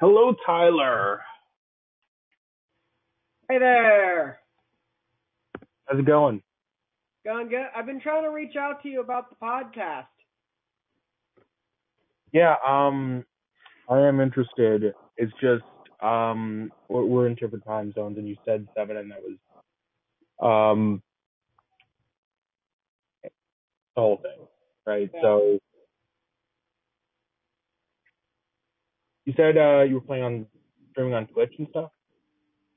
Hello, Tyler. Hey there. How's it going? Going good. I've been trying to reach out to you about the podcast. Yeah, um, I am interested. It's just, um, we're, we're in different time zones, and you said seven, and that was, um, the whole thing, right? Yeah. So, you said uh, you were planning on streaming on Twitch and stuff.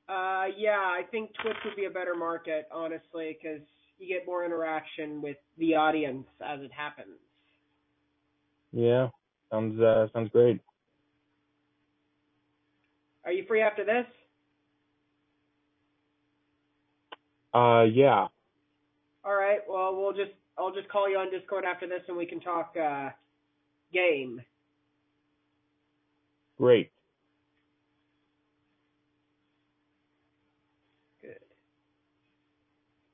Uh, yeah, I think Twitch would be a better market, honestly, because you get more interaction with the audience as it happens. Yeah, sounds uh, sounds great. Are you free after this? Uh, yeah, All right. Well, we'll just I'll just call you on Discord after this, and we can talk uh, game. Great. Good.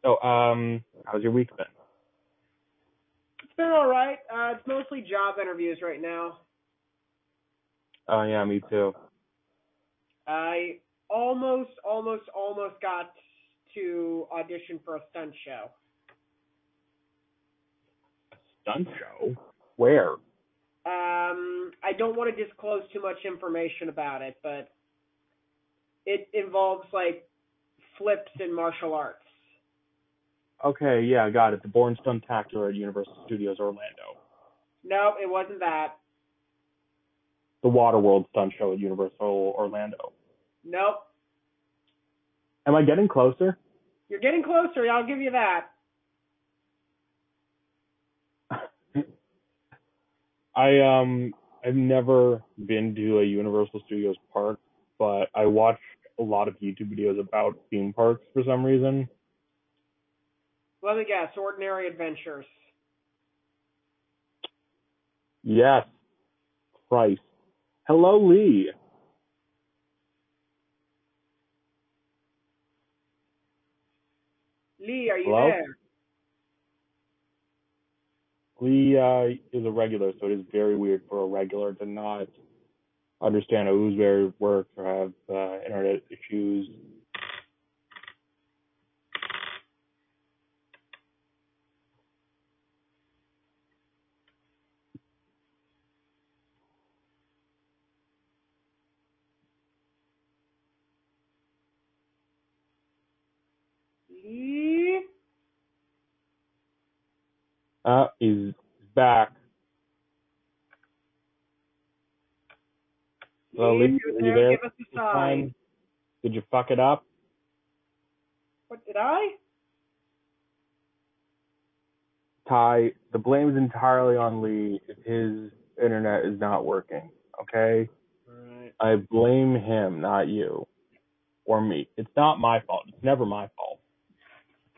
So, um, how's your week been? It's been all right. Uh, it's mostly job interviews right now. Oh yeah, me too. I almost, almost, almost got to audition for a stunt show. A stunt show? Where? Um, I don't want to disclose too much information about it, but it involves like flips and martial arts. Okay, yeah, got it. The Bourne Stuntacular at Universal Studios Orlando. No, it wasn't that. The Waterworld Stunt Show at Universal Orlando. Nope. Am I getting closer? You're getting closer. I'll give you that. I um I've never been to a Universal Studios park, but I watch a lot of YouTube videos about theme parks for some reason. Let me guess. Ordinary Adventures. Yes. Christ. Hello, Lee. Lee, are you Hello? there? Lee uh, is a regular, so it is very weird for a regular to not understand how Oozberry works or have uh, internet issues. Lee? Uh, he's back. Hello, Lee, Are you there, give us a sign. Did you fuck it up? What did I? Ty, the blame is entirely on Lee if his internet is not working. Okay? Alright. I blame him, not you. Or me. It's not my fault. It's never my fault.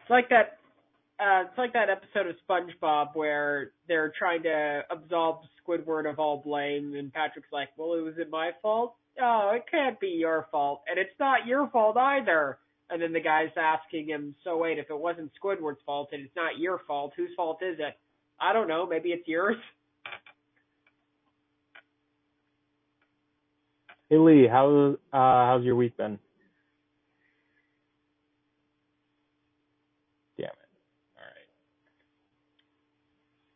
It's like that. Uh, it's like that episode of SpongeBob where they're trying to absolve Squidward of all blame, and Patrick's like, "Well, it was it my fault? Oh, it can't be your fault, and it's not your fault either." And then the guy's asking him, "So wait, if it wasn't Squidward's fault and it's not your fault, whose fault is it?" I don't know. Maybe it's yours. Hey Lee, how uh how's your week been? Damn it.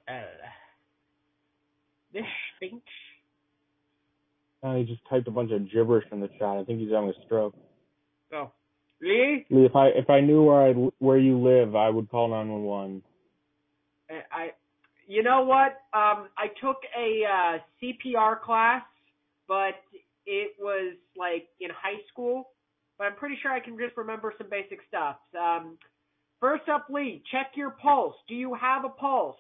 Alright. Uh, this stinks. Uh, he just typed a bunch of gibberish in the chat. I think he's having a stroke. Oh, Lee, Lee, if I if I knew where I where you live, I would call nine one one. I, I, you know what? Um, I took a uh, CPR class, but it was like in high school. But I'm pretty sure I can just remember some basic stuff. Um, first up, Lee, check your pulse. Do you have a pulse?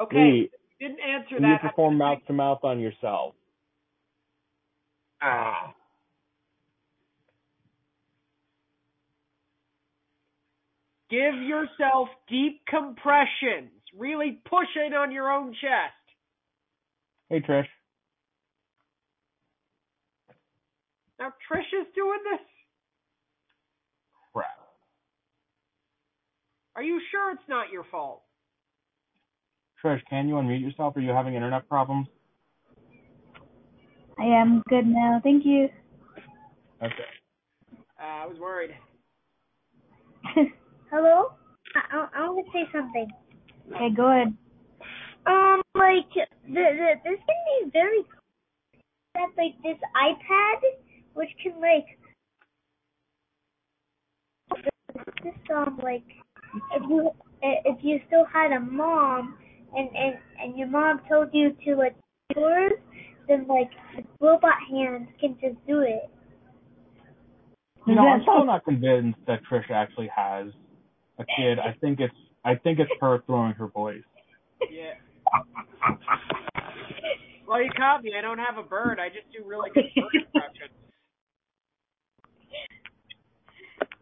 Okay, Lee, you didn't answer can you perform mouth to mouth on yourself? Ah. Give yourself deep compressions. Really push it on your own chest. Hey Trish. Now Trish is doing this. Crap. Are you sure it's not your fault? Trish, can you unmute yourself? Are you having internet problems? I am good now. Thank you. Okay. Uh, I was worried. Hello? I, I, I want to say something. Okay, go ahead. Um, like the, the this can be very cool. That like this iPad, which can like this um like if you if you still had a mom and and and your mom told you to like do yours, then like the robot hands can just do it. You know, I'm still not convinced that Trish actually has a kid. I think it's I think it's her throwing her voice. Yeah. Well, you caught me. I don't have a bird. I just do really good bird impressions.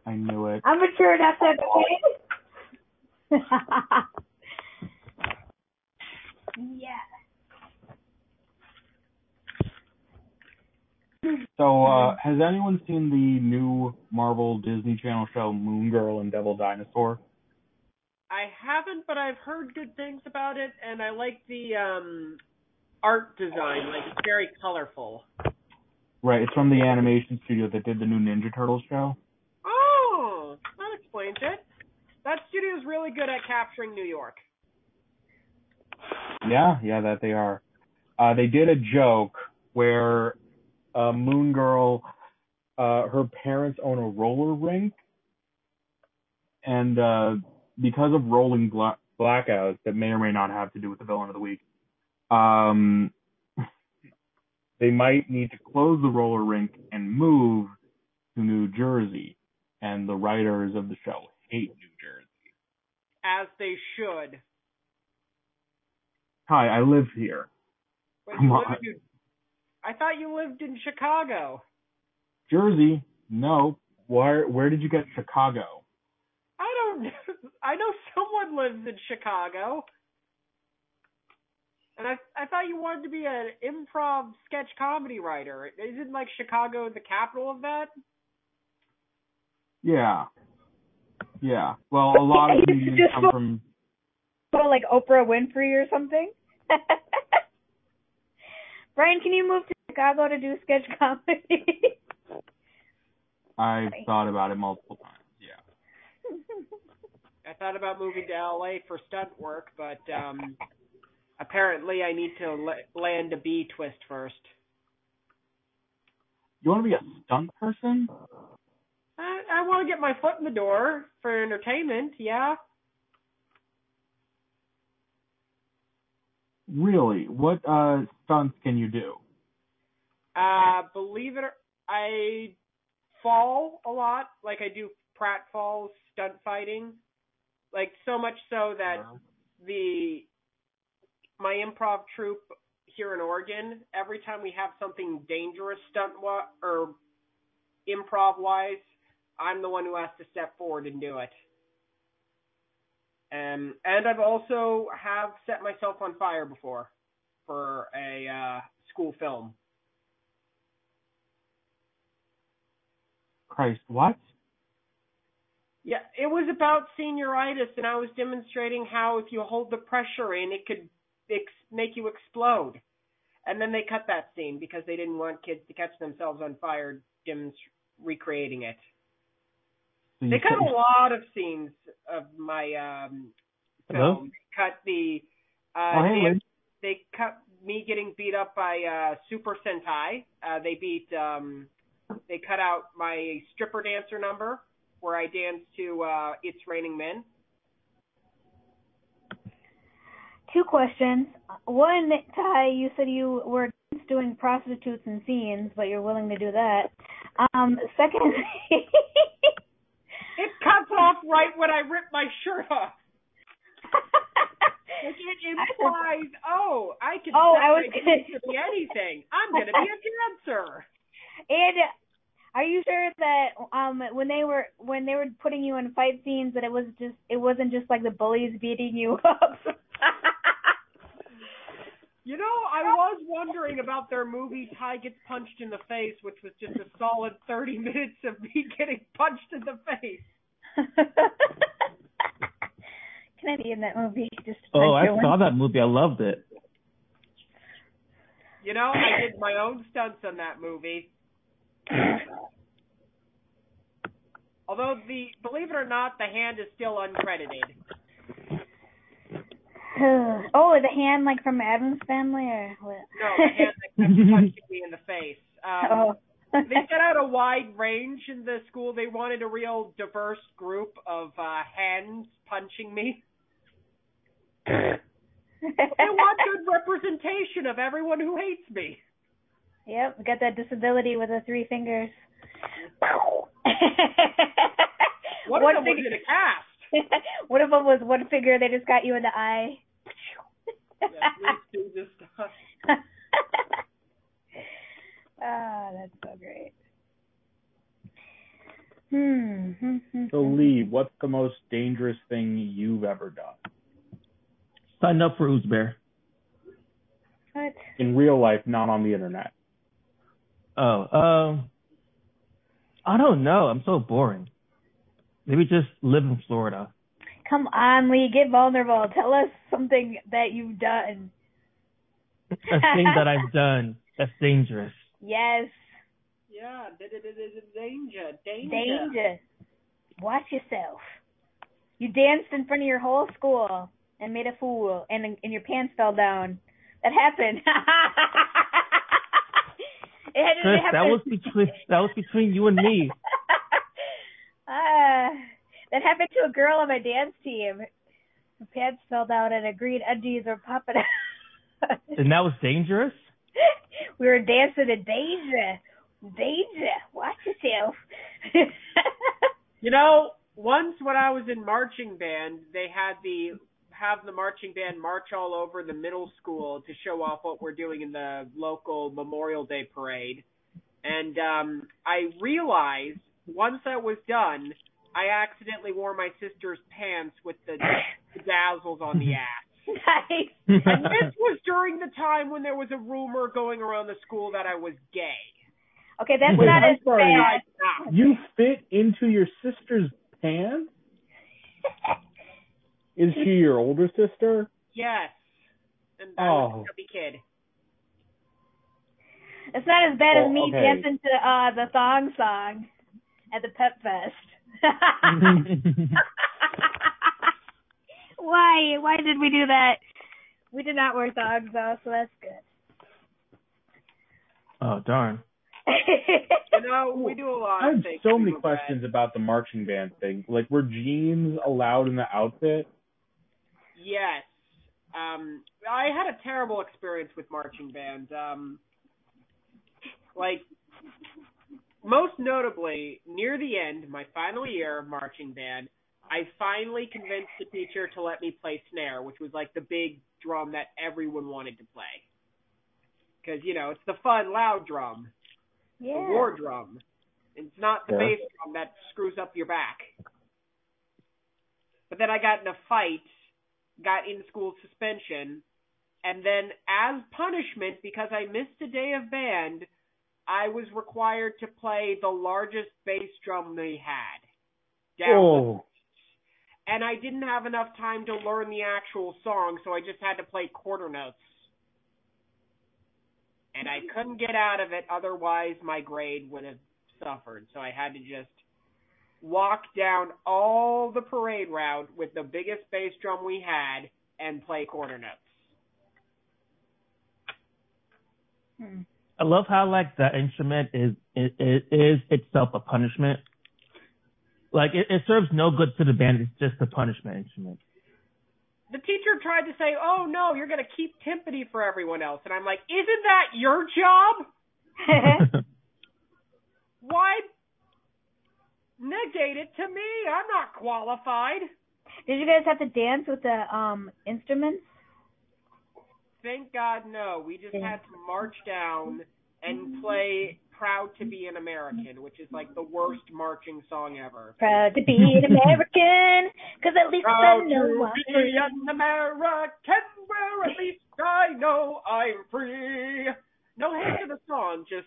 I knew it. I'm mature enough to have a kid. yeah. So, uh, has anyone seen the new Marvel Disney Channel show Moon Girl and Devil Dinosaur? I haven't, but I've heard good things about it, and I like the um art design. Like it's very colorful. Right, it's from the animation studio that did the new Ninja Turtles show. Oh, that explains it. That studio's really good at capturing New York. Yeah, yeah, that they are. Uh, they did a joke where uh, Moon Girl, uh, her parents own a roller rink, and uh, because of rolling bla- blackouts that may or may not have to do with the villain of the week, um, they might need to close the roller rink and move to New Jersey. And the writers of the show hate New Jersey. As they should. Hi, I live here. Wait, Come on. live I thought you lived in Chicago. Jersey? No. Where where did you get Chicago? I don't. I know someone lives in Chicago. And I I thought you wanted to be an improv sketch comedy writer. Isn't like Chicago the capital of that? Yeah. Yeah. Well, a lot of You comedians come from So like Oprah Winfrey or something? Brian, can you move to Chicago to do sketch comedy? I've thought about it multiple times. Yeah. I thought about moving to LA for stunt work, but um apparently I need to la- land a B twist first. You want to be a stunt person? I, I want to get my foot in the door for entertainment. Yeah. Really? What uh stunts can you do? Uh, believe it or I fall a lot. Like I do pratfalls, stunt fighting. Like so much so that the my improv troupe here in Oregon, every time we have something dangerous stunt wa- or improv wise, I'm the one who has to step forward and do it. Um, and I've also have set myself on fire before for a uh, school film. Christ, what? Yeah, it was about senioritis, and I was demonstrating how if you hold the pressure in, it could ex- make you explode. And then they cut that scene because they didn't want kids to catch themselves on fire demonst- recreating it. So They cut said- a lot of scenes of my um Hello? film. They cut the uh Oh, hey, Dan- Lynn. they cut me getting beat up by uh Super Sentai. Uh they beat um they cut out my stripper dancer number where I danced to uh It's Raining Men. Two questions. One, Ty, you said you were against doing prostitutes and scenes, but you're willing to do that. Um, second, It cuts off right when I rip my shirt off. It implies, oh, I can Oh, I was gonna... to be anything. I'm gonna be a dancer. and are you sure that um when they were when they were putting you in fight scenes that it was just it wasn't just like the bullies beating you up? You know, I was wondering about their movie Ty Gets Punched in the Face, which was just a solid 30 minutes of me getting punched in the face. Can I be in that movie? Just Oh, I saw that movie. I loved it. You know, know, I did my own stunts on that movie. Although the believe it or not, the hand is still uncredited. oh, the hand like from Addams family or what? No, the hand that kept punching me in the face. Um, oh. they set out a wide range in the school. They wanted a real diverse group of uh, hands punching me. They want good representation of everyone who hates me. Yep, got that disability with the three fingers. One, One of them was in a cast. one of them was one finger. They just got you in the eye. Yeah, Three Stooges ah, that's so great. Hmm. So. Lee, what's the most dangerous thing you've ever done Signed up for Ooze Bear. What? in real life, not on the internet? Oh, um, I don't know. I'm so boring. Maybe just live in Florida. Come on, Lee, get vulnerable. Tell us something that you've done. A thing that I've done that's dangerous. Yes, Yeah, danger, danger. danger. Watch yourself. You danced in front of your whole school and made a fool, and and your pants fell down. That happened. it had Chris, it that was between that was between you and me. Ah, that happened to a girl on my dance team. Her pants fell down and her green undies were popping out. And that was dangerous? we were dancing in danger. Danger. Watch yourself. You know, once when I was in marching band, they had the have the marching band march all over the middle school to show off what we're doing in the local Memorial Day parade. And um I realized once that was done, I accidentally wore my sister's pants with the, the dazzles on the ass. nice. And this was during the time when there was a rumor going around the school that I was gay. Okay, that's Wait, not I'm as sorry. bad. You fit into your sister's pants? Is she your older sister? Yes. And I was Oh. a chubby kid. It's not as bad Oh, as me okay. dancing to uh the thong song at the Pep Fest. Why? Why did we do that? We did not wear thongs though, so that's good. oh darn. You know, we do a lot I have so many regret. questions about the marching band thing. Like, were jeans allowed in the outfit? Yes. Um, I had a terrible experience with marching band. Um, like, most notably, near the end, my final year of marching band, I finally convinced the teacher to let me play snare, which was like the big drum that everyone wanted to play. Because, you know, it's the fun, loud drum, yeah. the war drum. It's not the Sure. bass drum that screws up your back. But then I got in a fight, got in school suspension, and then as punishment, because I missed a day of band, I was required to play the largest bass drum they had. Down Oh, and I didn't have enough time to learn the actual song, so I just had to play quarter notes. And I couldn't get out of it, otherwise my grade would have suffered. So I had to just walk down all the parade route with the biggest bass drum we had and play quarter notes. Hmm. I love how like that instrument is is, is itself a punishment. Like it, it serves no good to the band. It's just a punishment instrument. The teacher tried to say, "Oh no, you're going to keep timpani for everyone else," and I'm like, "Isn't that your job? Why negate it to me? I'm not qualified." Did you guys have to dance with the um instruments? Thank God, no. We just had to march down and play "Proud to Be an American," which is like the worst marching song ever. Proud to be an American, 'cause at least Proud I know to I'm be an American, where at least I know I'm free. No hate to the song, just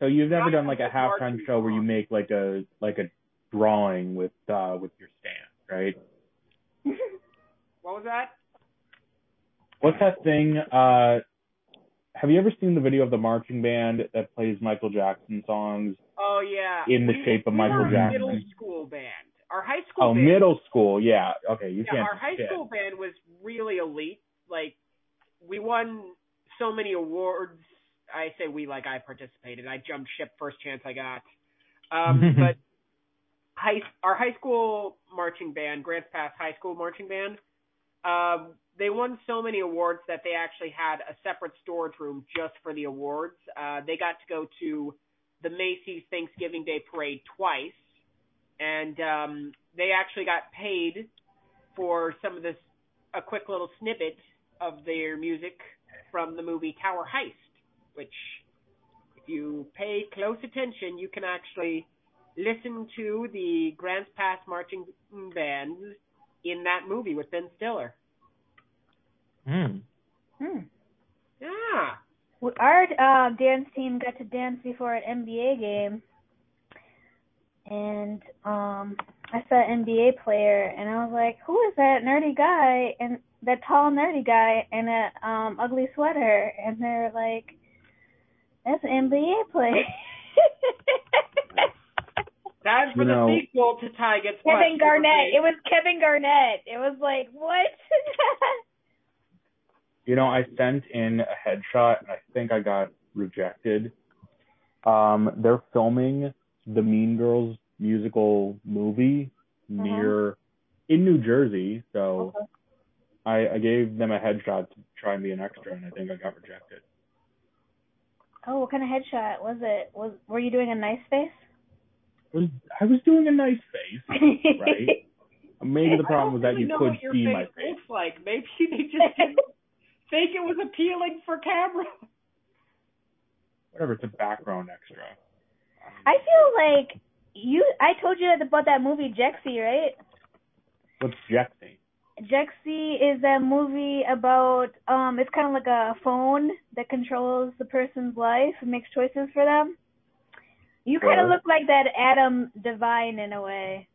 so you've never done like a even halftime show where you make like a like a drawing with uh with your stand, right? what was that? What's that thing? Uh, have you ever seen the video of the marching band that plays Michael Jackson songs? Oh yeah. In the We- shape of we Michael Jackson. Middle school band. Our high school Oh, band. middle school. Yeah. Okay, you yeah, can't. our high school band was really elite. Like we won so many awards. I say we like I participated. I jumped ship first chance I got. Um, but high our high school marching band, Grants Pass High School marching band, um, they won so many awards that they actually had a separate storage room just for the awards. Uh, they got to go to the Macy's Thanksgiving Day Parade twice, and um, they actually got paid for some of this a quick little snippet of their music from the movie Tower Heist, which if you pay close attention, you can actually listen to the Grants Pass marching band in that movie with Ben Stiller. Hmm. Hmm. Yeah. Well, Our uh, dance team got to dance before an NBA game, and um, I saw an NBA player, and I was like, "Who is that nerdy guy?" And that tall nerdy guy in a um ugly sweater, and they're like, "That's an NBA player." That's for You the sequel to Ty Gets Kevin Crushed. Garnett. It was Kevin Garnett. It was like, what? You know, I sent in a headshot and I think I got rejected. Um, they're filming the Mean Girls musical movie near in New Jersey, so Okay. I, I gave them a headshot to try and be an extra, and I think I got rejected. oh, what kind of headshot was it? Was were you doing a nice face? I was, I was doing a nice face, right? Maybe the problem was that really you could see my face. looks like. Maybe they just didn't think it was appealing for camera. Whatever, it's a background extra. I feel like you. I told you about that movie Jexi, right? What's Jexi? Jexi is a movie about. Um, it's kind of like a phone that controls the person's life and makes choices for them. You kind of look like that Adam DeVine in a way,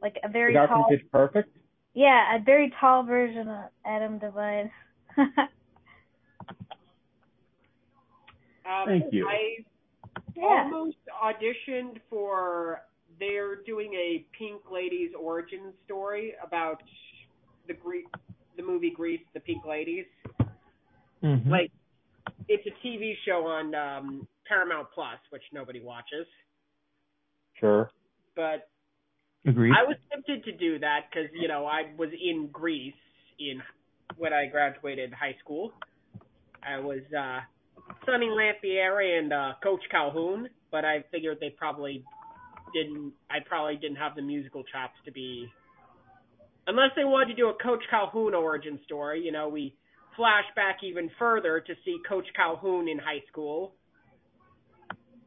like a very The guy tall. Pitch Perfect? Yeah, a very tall version of Adam DeVine. Um, Thank you. I yeah. almost auditioned for. They're doing a Pink Ladies origin story about the Gre- the movie Grease, the Pink Ladies. Mhm. Like, it's a TV show on um, Paramount Plus, which nobody watches. Sure. But Agreed. I was tempted to do that because you know I was in Grease in when I graduated high school. I was uh, Sonny LaTierri and uh, Coach Calhoun, but I figured they probably didn't. I probably didn't have the musical chops to be, unless they wanted to do a Coach Calhoun origin story. You know, we flash back even further to see Coach Calhoun in high school.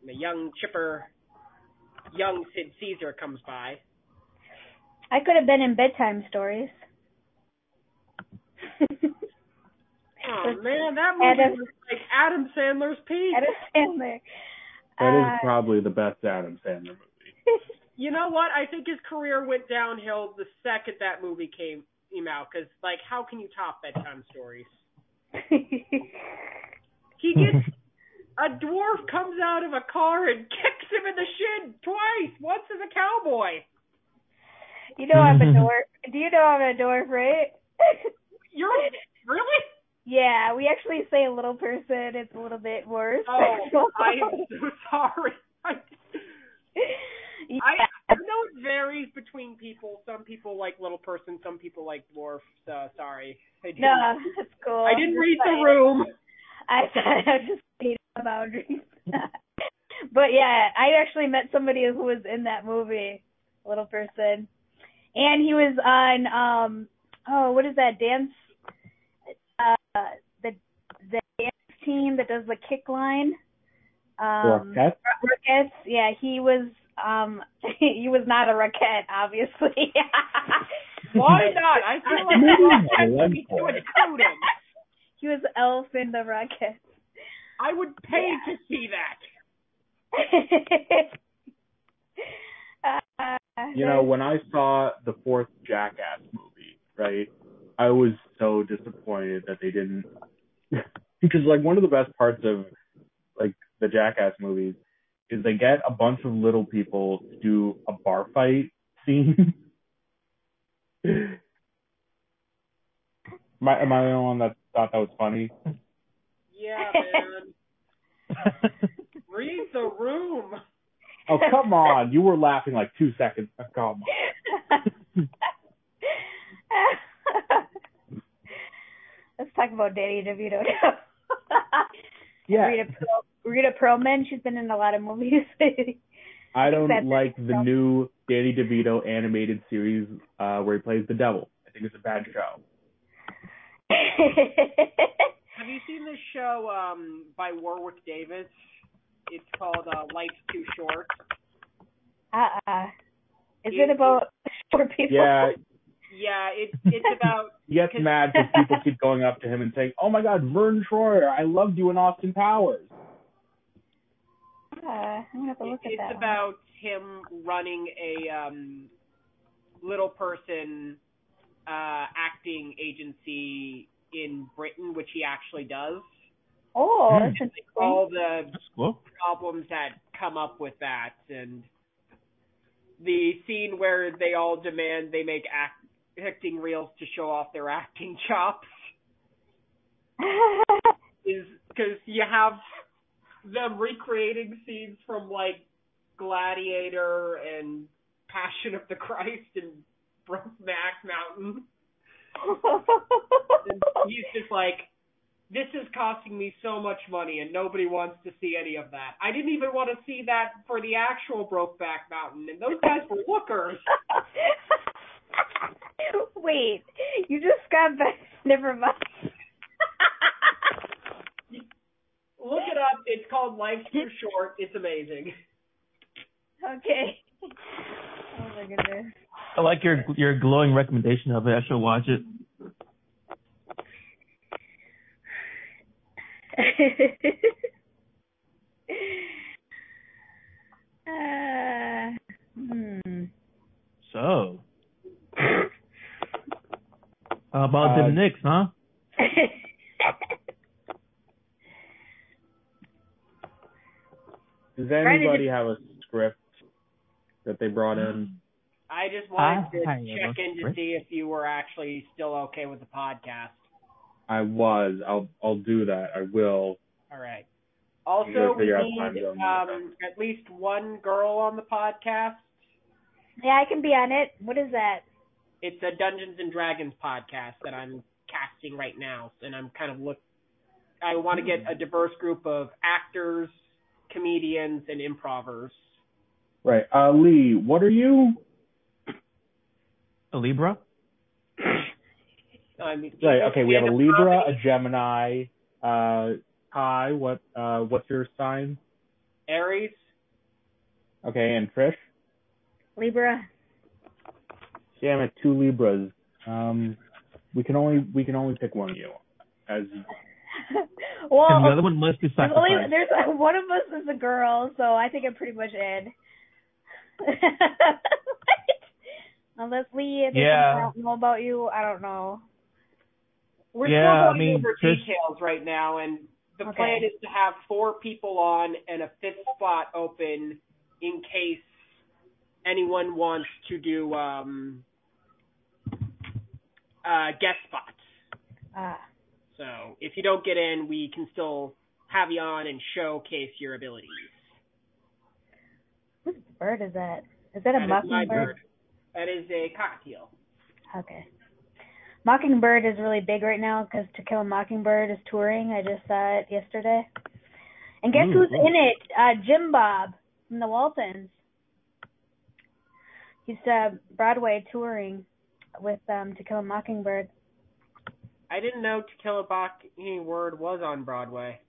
The young chipper, young Sid Caesar comes by. I could have been in bedtime stories. Oh man, that movie Adam- was like Adam Sandler's peak. Adam Sandler. That is Uh, probably the best Adam Sandler movie. You know what? I think his career went downhill the second that movie came came out. Because like, how can you top bedtime stories? He gets a dwarf comes out of a car and kicks him in the shin twice. Once as a cowboy. you know I'm a dwarf. Do you know I'm a dwarf, right? You're really? yeah, we actually say a little person. It's a little bit worse. Oh, I am so sorry. I, yeah. I know it varies between people. Some people like little person. Some people like dwarf. So sorry. I no, that's cool. I didn't read the room. I thought I just stating the boundaries. but yeah, I actually met somebody who was in that movie, little person, and he was on um oh what is that dance uh the the dance team that does the kick line. Um, Rockette? Rockettes, yeah, he was um he was not a Rockette, obviously. Why not? I feel like Maybe that's I what like we do coding. he was Elf in the Rockettes. I would pay Yeah. to see that. uh, You know, when I saw the fourth Jackass movie, right, I was so disappointed that they didn't because like one of the best parts of like the Jackass movies is they get a bunch of little people to do a bar fight scene. am, I, am I the only one that thought that was funny? Yeah, man. Read the room. Oh come on! You were laughing like two seconds. Come on. Let's talk about Danny DeVito now. Yeah, Rita, Perl- Rita Perlman, she's been in a lot of movies. I don't that's like it. the new Danny DeVito animated series uh, where he plays the devil. I think it's a bad show. Have you seen this show um, by Warwick Davis? It's called uh, Life's Too Short. uh-uh. Is it about short people? Yeah, Yeah, it's it's about he gets Because- mad because people keep going up to him and saying, "Oh my God, Vern Troyer, I loved you in Austin Powers." Uh, I'm gonna have to look at it's that. one. about him running a um, little person uh, acting agency in Britain, which he actually does. Oh, Hmm. that's interesting. All the That's cool. problems that come up with that, and the scene where they all demand they make act- acting reels to show off their acting chops is because you have them recreating scenes from like Gladiator and Passion of the Christ and Brokeback Mountain. And he's just like, this is costing me so much money and nobody wants to see any of that. I didn't even want to see that for the actual Brokeback Mountain, and those guys were lookers. Wait, you just got back. Never mind. Look it up. It's called Life's Too Short. It's amazing. okay. Oh my goodness. I like your your glowing recommendation of it. I should watch it. uh, hmm. So, how about Uh, the Knicks, huh? Does Trying to anybody have a script that they brought in? I just wanted to I have check in to see if you were actually still okay with the podcast. I was. I'll I'll do that. I will. All right. Also, we figure out time need um, at least one girl on the podcast. yeah, I can be on it. What is that? It's a Dungeons and Dragons podcast that I'm casting right now, and I'm kind of look. I want to get a diverse group of actors, comedians, and improvers. Right. Uh, Lee, what are you? A Libra? I mean, Right. Okay. We have a Libra, comedy, a Gemini. Uh, Kai, what? Uh, what's your sign? Aries. Okay, and Trish. Libra. Damn it, two Libras. Um, we can only we can only pick one of you. As well, and the other one must be there's only sacrificed. there's one of us is a girl, so I think I'm pretty much in. Unless Lee, if there's Yeah. I don't know about you, I don't know. We're Yeah, still I going mean, over just- details right now, and the Okay. plan is to have four people on and a fifth spot open in case anyone wants to do um, uh, guest spots. Ah, So if you don't get in, we can still have you on and showcase your abilities. whose bird is that? Is that a That is my mockingbird? bird. That is a cockatiel. Okay. Mockingbird is really big right now because To Kill a Mockingbird is touring. I just saw it yesterday. And guess Ooh, who's ooh. in it? Uh, Jim Bob from the Waltons. He's uh, Broadway touring with um, To Kill a Mockingbird. I didn't know To Kill a Mockingbird was on Broadway.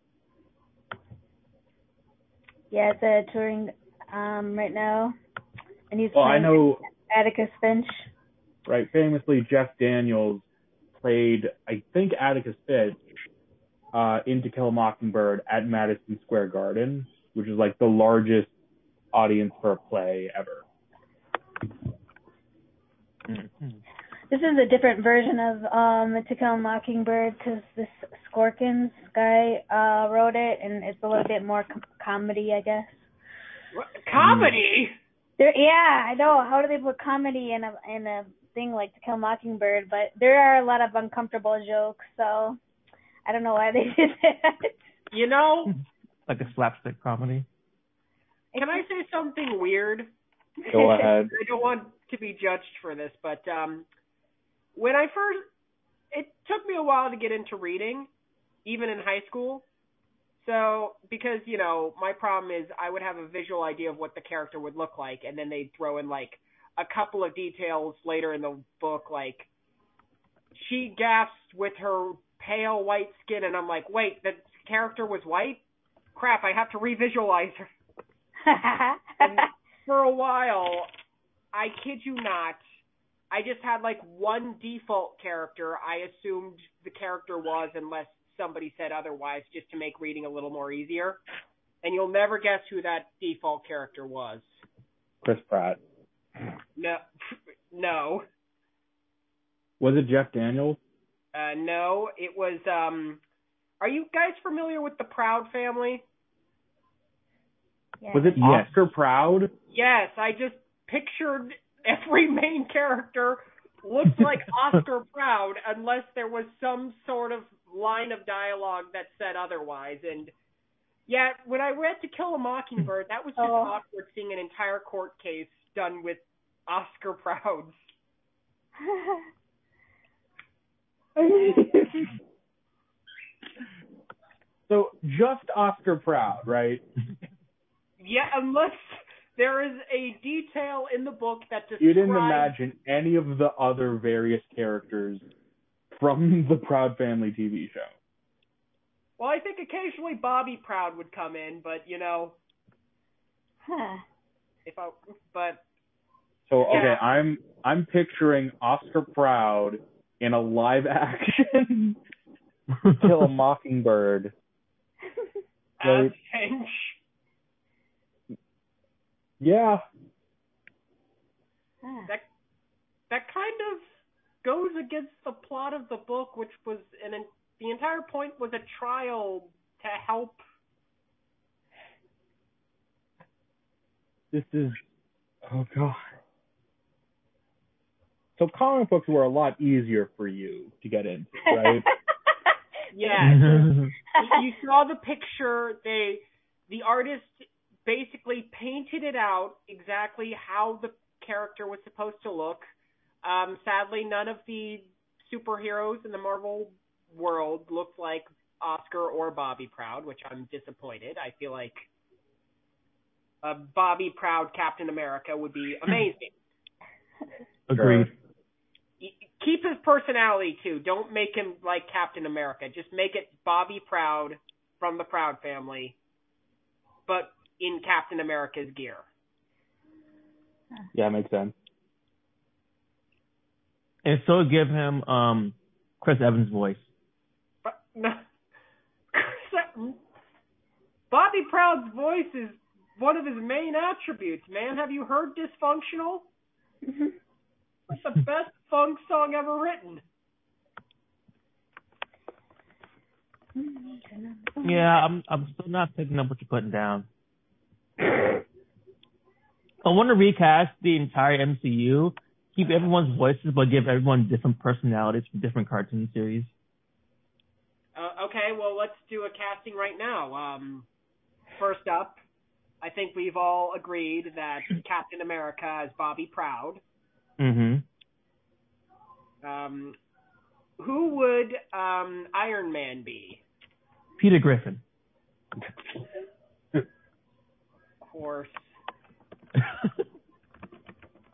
Yeah, it's a touring um, right now. And he's well, I playing know Atticus Finch. right. Famously, Jeff Daniels played I think Atticus Finch uh, in To Kill a Mockingbird at Madison Square Garden, which is like the largest audience for a play ever. Mhm. This is a different version of um, To Kill a Mockingbird because this Sorkin's guy uh wrote it, and it's a little bit more com- comedy, I guess. Comedy. There, yeah, I know. How do they put comedy in a in a thing like To Kill a Mockingbird? But there are a lot of uncomfortable jokes, so I don't know why they did that. You know, like a slapstick comedy. can I say something weird? Go ahead. I don't want to be judged for this, but um when I first it took me a while to get into reading, even in high school. So, because, you know, my problem is I would have a visual idea of what the character would look like and then they'd throw in like a couple of details later in the book like she gasped with her pale white skin and I'm like, "Wait, the character was white? Crap, I have to revisualize her." And for a while, I kid you not, I just had like one default character I assumed the character was unless somebody said otherwise just to make reading a little more easier. And you'll never guess who that default character was. Chris Pratt. No, no, Was it Jeff Daniels? uh, no. It was. Um, are you guys familiar with the Proud family? Yeah. Was it Yes. Oscar Proud? Yes, I just pictured every main character looked like Oscar Proud unless there was some sort of line of dialogue that said otherwise. And yeah, when I read To Kill a Mockingbird, that was just Oh. awkward seeing an entire court case done with Oscar Prouds. so just Oscar Proud, right? Yeah, unless there is a detail in the book that describes You didn't imagine any of the other various characters from the Proud Family TV show. Well, I think occasionally Bobby Proud would come in, but you know, Huh. if I but So okay, Yeah. I'm I'm picturing Oscar Proud in a live action Kill a Mockingbird. as Right. Finch. Yeah. That that kind of goes against the plot of the book, which was an the entire point was a trial to help. This is oh god. So comic books were a lot easier for you to get into, right? Yeah, you, you saw the picture. They the artist basically painted it out exactly how the character was supposed to look. Um, sadly, none of the superheroes in the Marvel world looked like Oscar or Bobby Proud, which I'm disappointed. I feel like a Bobby Proud Captain America would be amazing. Agreed. Keep his personality too. Don't make him like Captain America. Just make it Bobby Proud from the Proud family, but in Captain America's gear. Yeah, makes sense. And so give him um Chris Evans' voice. But no, Bobby Proud's voice is one of his main attributes. Man, have you heard "Dysfunctional"? It's the best funk song ever written. Yeah, I'm I'm still not picking up what you're putting down. I want to recast the entire MCU, keep everyone's voices, but give everyone different personalities from different cartoon series. Uh, okay, well, let's do a casting right now. Um, first up, I think we've all agreed that Captain America is Bobby Proud. Mm-hmm. Um, who would um, Iron Man be? Peter Griffin. Of course.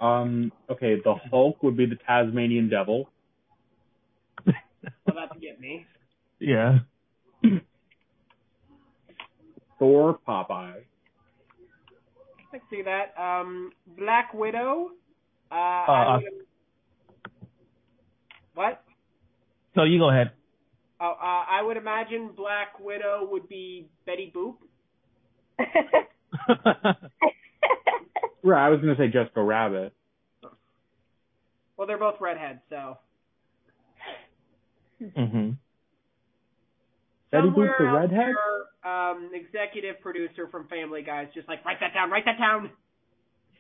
Um okay, the Hulk would be the Tasmanian Devil. Well, that's get me. yeah. Thor Popeye. I can see that. Um, Black Widow. Uh, Uh, what? So you go ahead. Oh, uh, I would imagine Black Widow would be Betty Boop. Right, I was gonna say Jessica Rabbit. Well, they're both redheads, so. mm-hmm. Betty Somewhere Boop the out redhead? there, um, executive producer from Family Guy is just like, write that down, write that down.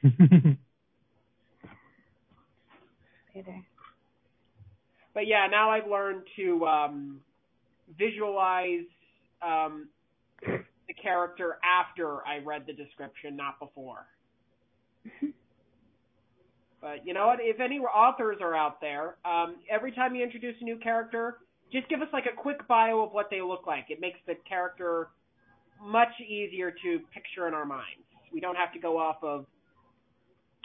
Later. But yeah, now I've learned to um, visualize um, the character after I read the description, not before. but you know what? If any authors are out there, um, every time you introduce a new character, just give us like a quick bio of what they look like. It makes the character much easier to picture in our minds. We don't have to go off of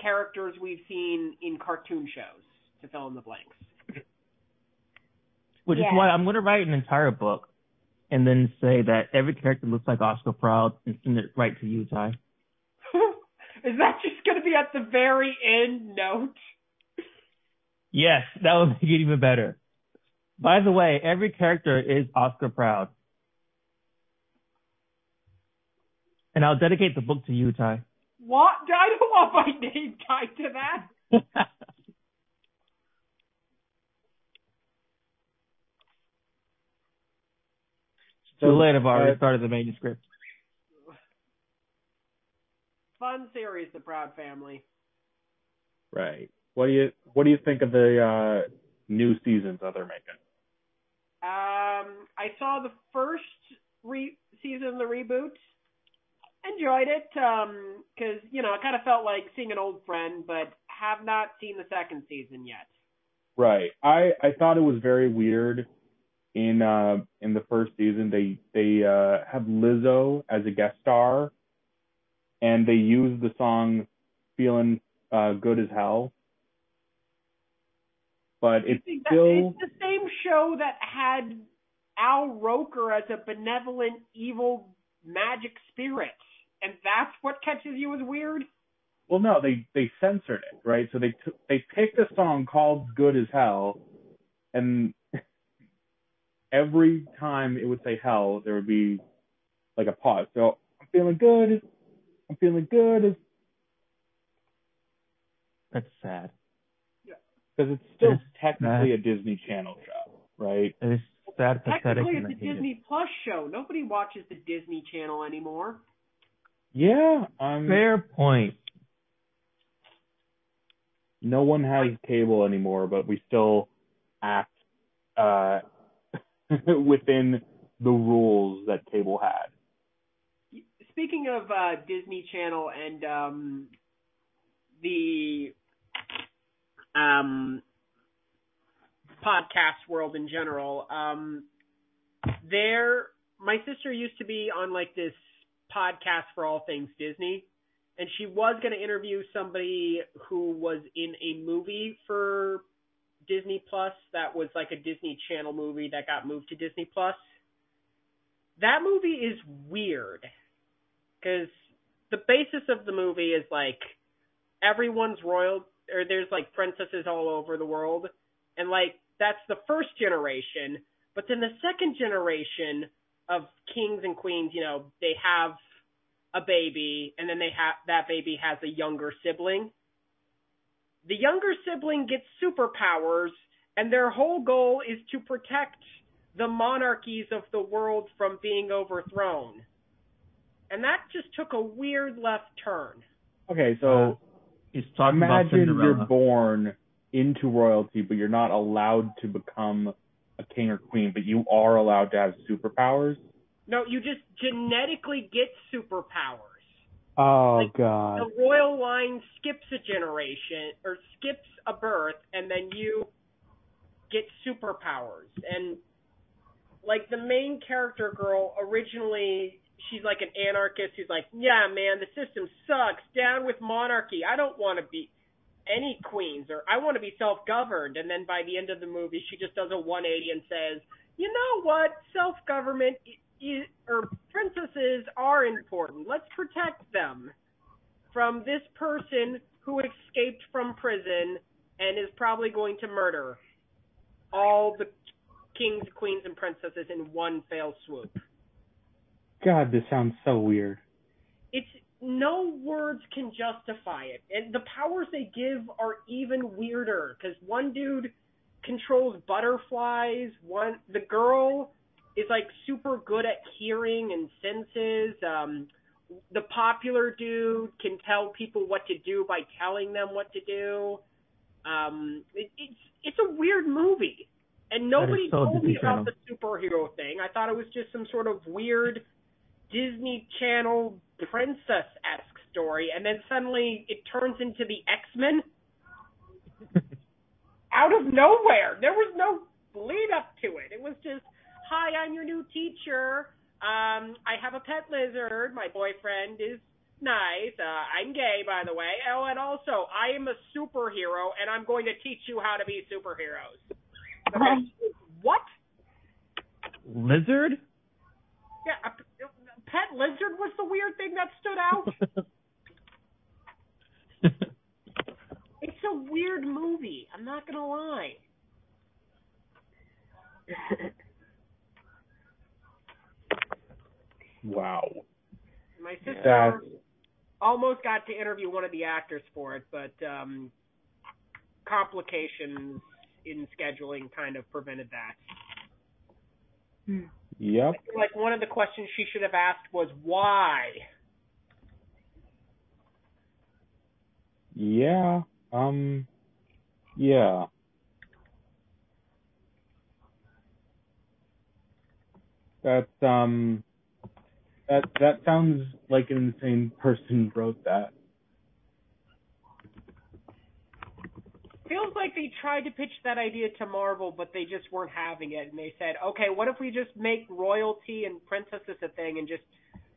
characters we've seen in cartoon shows to fill in the blanks. Which is why I'm going to write an entire book and then say that every character looks like Oscar Proud and send it right to you, Ty. Is that just going to be at the very end note? Yes, that would make it even better. By the way, every character is Oscar Proud. And I'll dedicate the book to you, Ty. What? I don't want my name tied to that. Too late, I've already uh, started the manuscript. Fun series, The Proud Family. Right. What do you What do you think of the uh, new seasons that they're making? Um, I saw the first re- season of the reboot. Enjoyed it, um, cause, you know, it kind of felt like seeing an old friend, but have not seen the second season yet. Right. I I thought it was very weird. In uh in the first season, they they uh have Lizzo as a guest star, and they use the song "Feeling uh, Good as Hell." But it's still It's the same show that had Al Roker as a benevolent, evil magic spirit. And that's what catches you as weird? well, no, they they censored it, right? So they t- they picked a song called "Good as Hell," and every time it would say "hell," there would be like a pause. So I'm feeling good. I'm feeling good That's sad. Yeah. Because it's still It is technically a Disney Channel show, right? It is sad, pathetic, Technically, it's a hate it. Disney Plus show. Nobody watches the Disney Channel anymore. Yeah, um, Fair point. no one has cable anymore, but we still act uh, within the rules that cable had. Speaking of uh, Disney Channel and um, the um, podcast world in general, um, there, my sister used to be on like this podcast for all things Disney, and she was going to interview somebody who was in a movie for Disney Plus that was like a Disney Channel movie that got moved to Disney Plus. That movie is weird because the basis of the movie is like everyone's royal or there's like princesses all over the world and like that's the first generation but then the second generation of kings and queens you know they have a baby and then they have that baby has a younger sibling the younger sibling gets superpowers and their whole goal is to protect the monarchies of the world from being overthrown and that just took a weird left turn. Okay, so uh, He's talking about imagine you're born into royalty, but you're not allowed to become a king or queen, but you are allowed to have superpowers. No, you just genetically get superpowers. Oh Like, God. The royal line skips a generation or skips a birth, and then you get superpowers. And like the main character girl originally she's like an anarchist who's like, Yeah, man, the system sucks. Down with monarchy. I don't want to be any queens or I want to be self governed and then by the end of the movie she just does a one eighty and says, You know what? Self government i- or princesses are important. Let's protect them from this person who escaped from prison and is probably going to murder all the kings, queens, and princesses in one fell swoop. God, this sounds so weird. It's no words can justify it, and the powers they give are even weirder because one dude controls butterflies. One the girl is like super good at hearing and senses. Um, the popular dude can tell people what to do by telling them what to do. Um, it, it's it's a weird movie, and nobody so told me Disney about Channel. the superhero thing. I thought it was just some sort of weird Disney Channel princess esque story, and then suddenly it turns into the X Men out of nowhere. There was no lead up to it. It was just, "Hi, I'm your new teacher. Um, I have a pet lizard. My boyfriend is nice. Uh, I'm gay, by the way. Oh, and also, I am a superhero, and I'm going to teach you how to be superheroes." Okay, what? Lizard? Yeah, a, a pet lizard was the weird thing that stood out. It's a weird movie. I'm not gonna lie. Wow. My sister That's almost got to interview one of the actors for it, but um complications in scheduling kind of prevented that. yep. Like one of the questions she should have asked was why. Yeah. Um. Yeah. That's um. That that sounds like an insane person wrote that. Feels like they tried to pitch that idea to Marvel, but they just weren't having it, and they said, "Okay, what if we just make royalty and princesses a thing, and just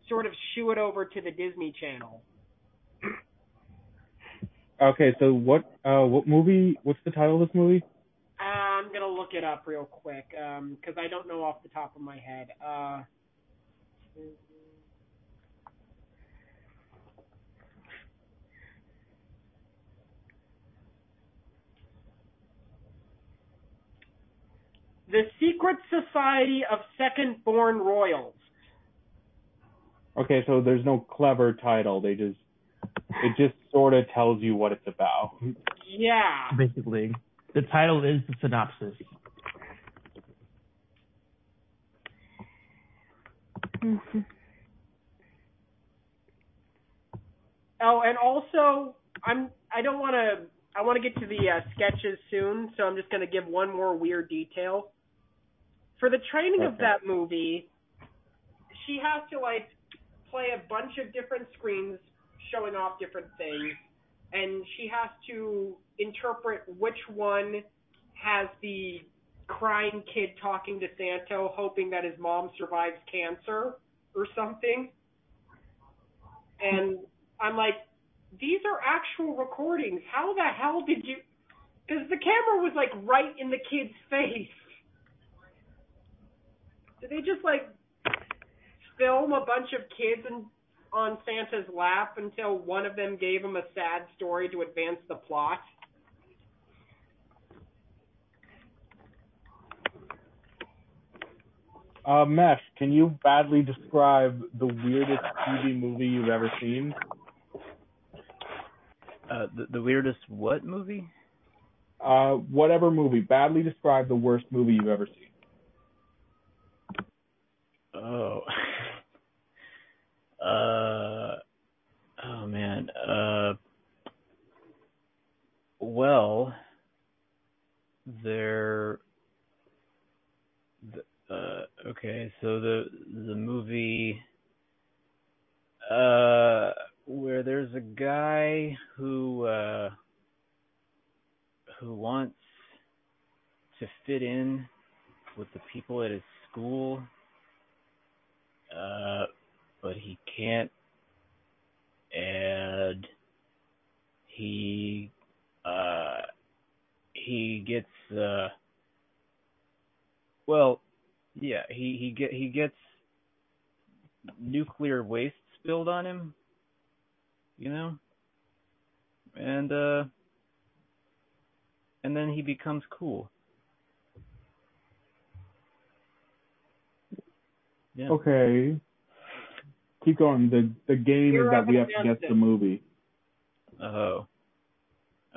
sort of shoo it over to the Disney Channel?" Okay, so what uh what movie? What's the title of this movie? Uh, I'm gonna look it up real quick because I don't know off the top of my head. Uh, the Secret Society of Second Born Royals. Okay, so there's no clever title. They just it just sort of tells you what it's about. Yeah. Basically, the title is the synopsis. Oh, and also, I'm I don't want to. I want to get to the uh, sketches soon, so I'm just going to give one more weird detail. For the training of that movie, she has to like play a bunch of different screens showing off different things, and she has to interpret which one has the crying kid talking to Santa, hoping that his mom survives cancer or something. And I'm like, these are actual recordings. How the hell did you? Because the camera was like right in the kid's face. Did they just like film a bunch of kids in, on Santa's lap until one of them gave him a sad story to advance the plot? Uh, Mesh, can you badly describe the weirdest TV movie you've ever seen? Uh, the, the weirdest what movie? Uh, whatever movie. Badly describe the worst movie you've ever seen. Oh. uh. Oh man. Uh. Well. There. The, uh. Okay. So the the movie. Uh. Where there's a guy who uh. Who wants to fit in with the people at his school uh, but he can't, and he uh he gets uh well yeah he he get he gets nuclear waste spilled on him you know? And uh and then he becomes cool yeah Okay. Keep going. The the game Hero is that we have to guess the Justice. movie. Oh.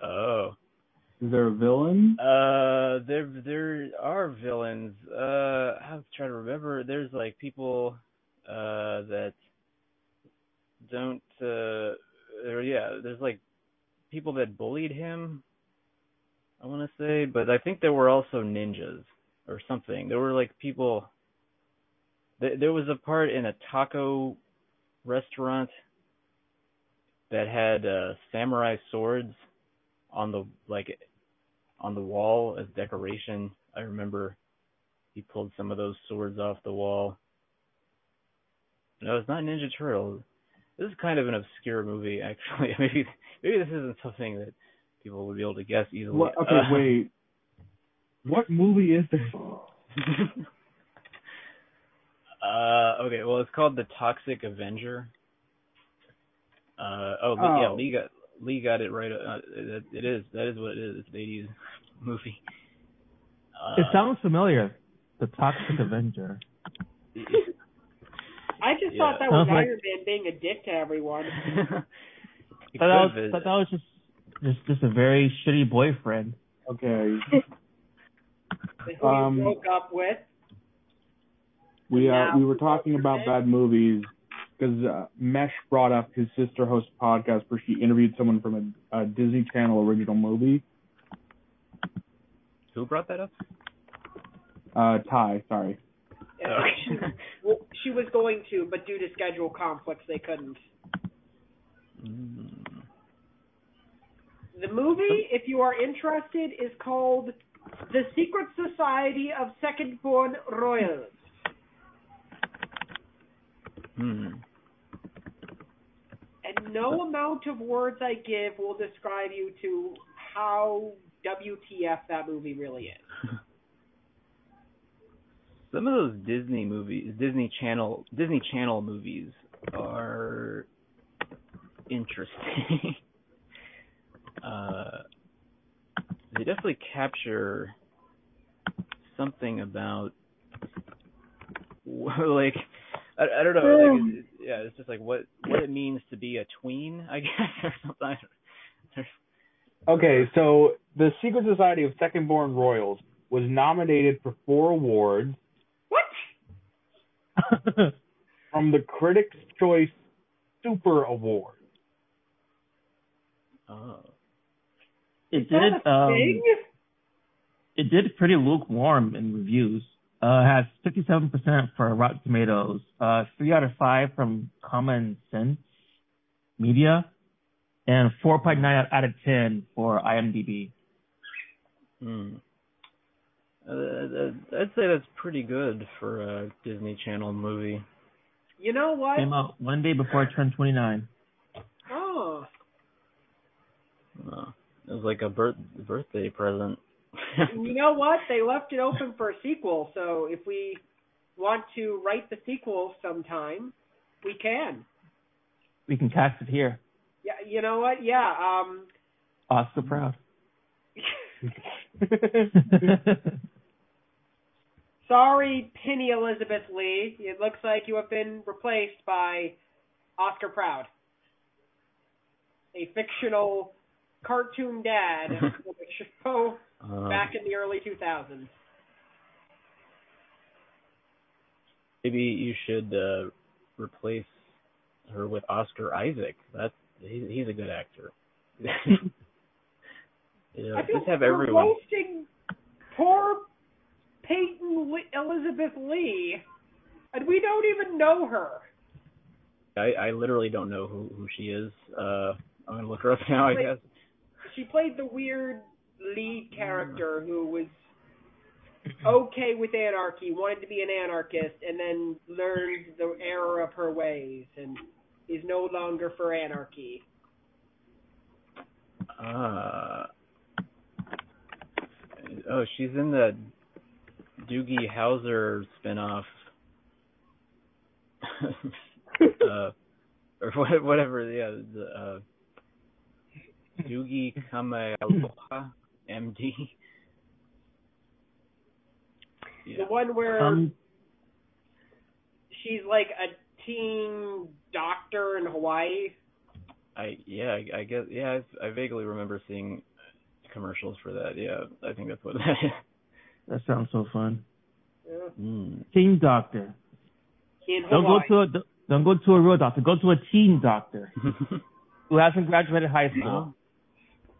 Oh. Is there a villain? Uh, there there are villains. Uh, I'm trying to remember. There's like people uh that don't. uh or yeah, there's like people that bullied him. I want to say, but I think there were also ninjas or something. There were like people. Th- there was a part in a taco restaurant that had uh, samurai swords on the like on the wall as decoration. I remember he pulled some of those swords off the wall. No, it's not Ninja Turtles. This is kind of an obscure movie, actually. maybe maybe this isn't something that people would be able to guess easily. What, okay, Uh, wait. What movie is this? uh, okay, well, it's called The Toxic Avenger. Uh, oh, Lee- yeah, Oh. Lee got Lee got it right. Uh, it, it is that is what it is. It's an '80s movie. Uh, it sounds familiar. The Toxic Avenger. I just Yeah. thought that was Sounds like- Iron Man being a dick to everyone. But that was, but that was just just just a very shitty boyfriend. Okay. Who Um, you broke up with. We uh Now- we were talking about bad movies because uh, Mesh brought up his sister hosts a podcast where she interviewed someone from a, a Disney Channel original movie. Who brought that up? Uh, Ty, sorry. And Okay. she, well, she was going to, but due to schedule conflicts, they couldn't. Mm. The movie, if you are interested, is called The Secret Society of Second Born Royals. Hmm. And no amount of words I give will describe you to how WTF that movie really is. Some of those Disney movies, Disney Channel, Disney Channel movies are interesting. uh, they definitely capture something about, like, I, I don't know, like, it, yeah, it's just like what what it means to be a tween, I guess, or something. Okay, so the Secret Society of Second Born Royals was nominated for four awards What? from the Critics' Choice Super Award. Oh. it Is that did a um it did pretty lukewarm in reviews. Uh, has 57% for Rotten Tomatoes, uh, 3 out of 5 from Common Sense Media, and 4.9 out of 10 for IMDb. Hmm. Uh, I'd say that's pretty good for a Disney Channel movie. You know what? Came out one day before I turned 29. Oh. Uh, it was like a birth birthday present. You know what? They left it open for a sequel, so if we want to write the sequel sometime, we can. We can cast it here. Yeah, you know what? Yeah, um Oscar proud. sorry, Peyton Elizabeth Lee. It looks like you have been replaced by Oscar Proud. A fictional cartoon dad with a show Um, back in the early 2000s. maybe you should uh, replace her with Oscar Isaac. That's he, he's a good actor. yeah, I feel just have everyone. roasting poor Peyton Li- Elizabeth Lee, and we don't even know her. I, I literally don't know who who she is. Uh, I'm gonna look her up now. I Wait. guess. She played the weird lead character who was okay with anarchy, wanted to be an anarchist, and then learned the error of her ways and is no longer for anarchy. Uh, oh, she's in the Doogie Howser spinoff. uh, or whatever, yeah, the uh, Doogie Kamealoha, MD. The one where Um, she's like a teen doctor in Hawaii. I yeah, I, I guess yeah, I, I vaguely remember seeing commercials for that. Yeah, I think that's what that is. That sounds so fun. Yeah. Mm. Teen doctor. In Don't go to a don't go to a real doctor. Go to a teen doctor who hasn't graduated high school.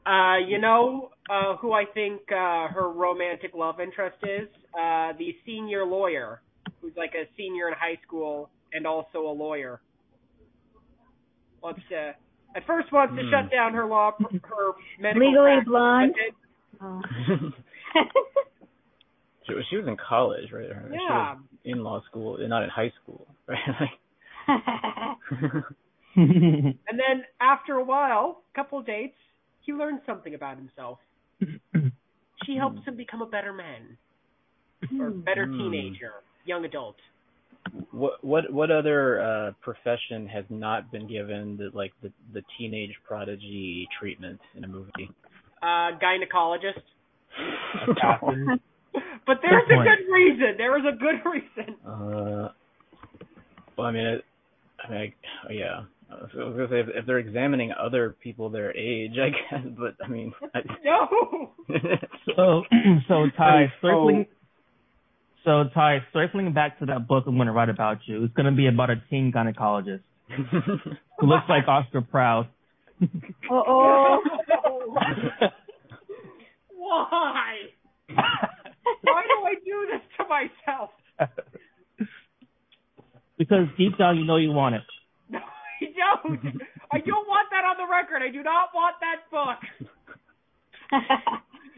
Uh, you know uh, who I think uh, her romantic love interest is? Uh, the senior lawyer, who's like a senior in high school and also a lawyer. Wants to, at first wants to Hmm. shut down her law, her medical Legally practice, blonde. but Oh. she, was- she was in college, right? Or then- She Yeah. was in law school, not in high school, right? And then after a while, a couple of dates, he learns something about himself. She helps him become a better man or better Hmm. teenager, young adult. what what what other uh profession has not been given the like the the teenage prodigy treatment in a movie? Uh, gynecologist. But there's Good a point. good reason. There is a good reason. Uh, well, I mean, it, I mean, I, yeah. I was gonna say if, if they're examining other people their age, I guess. But I mean, I, No. so so Ty so- circling so Ty circling back to that book I'm gonna write about you. It's gonna be about a teen gynecologist who looks like Oscar Proud. oh. Why? Why do I do this to myself? because deep down you know you want it. No, I don't. I don't want that on the record. I do not want that book.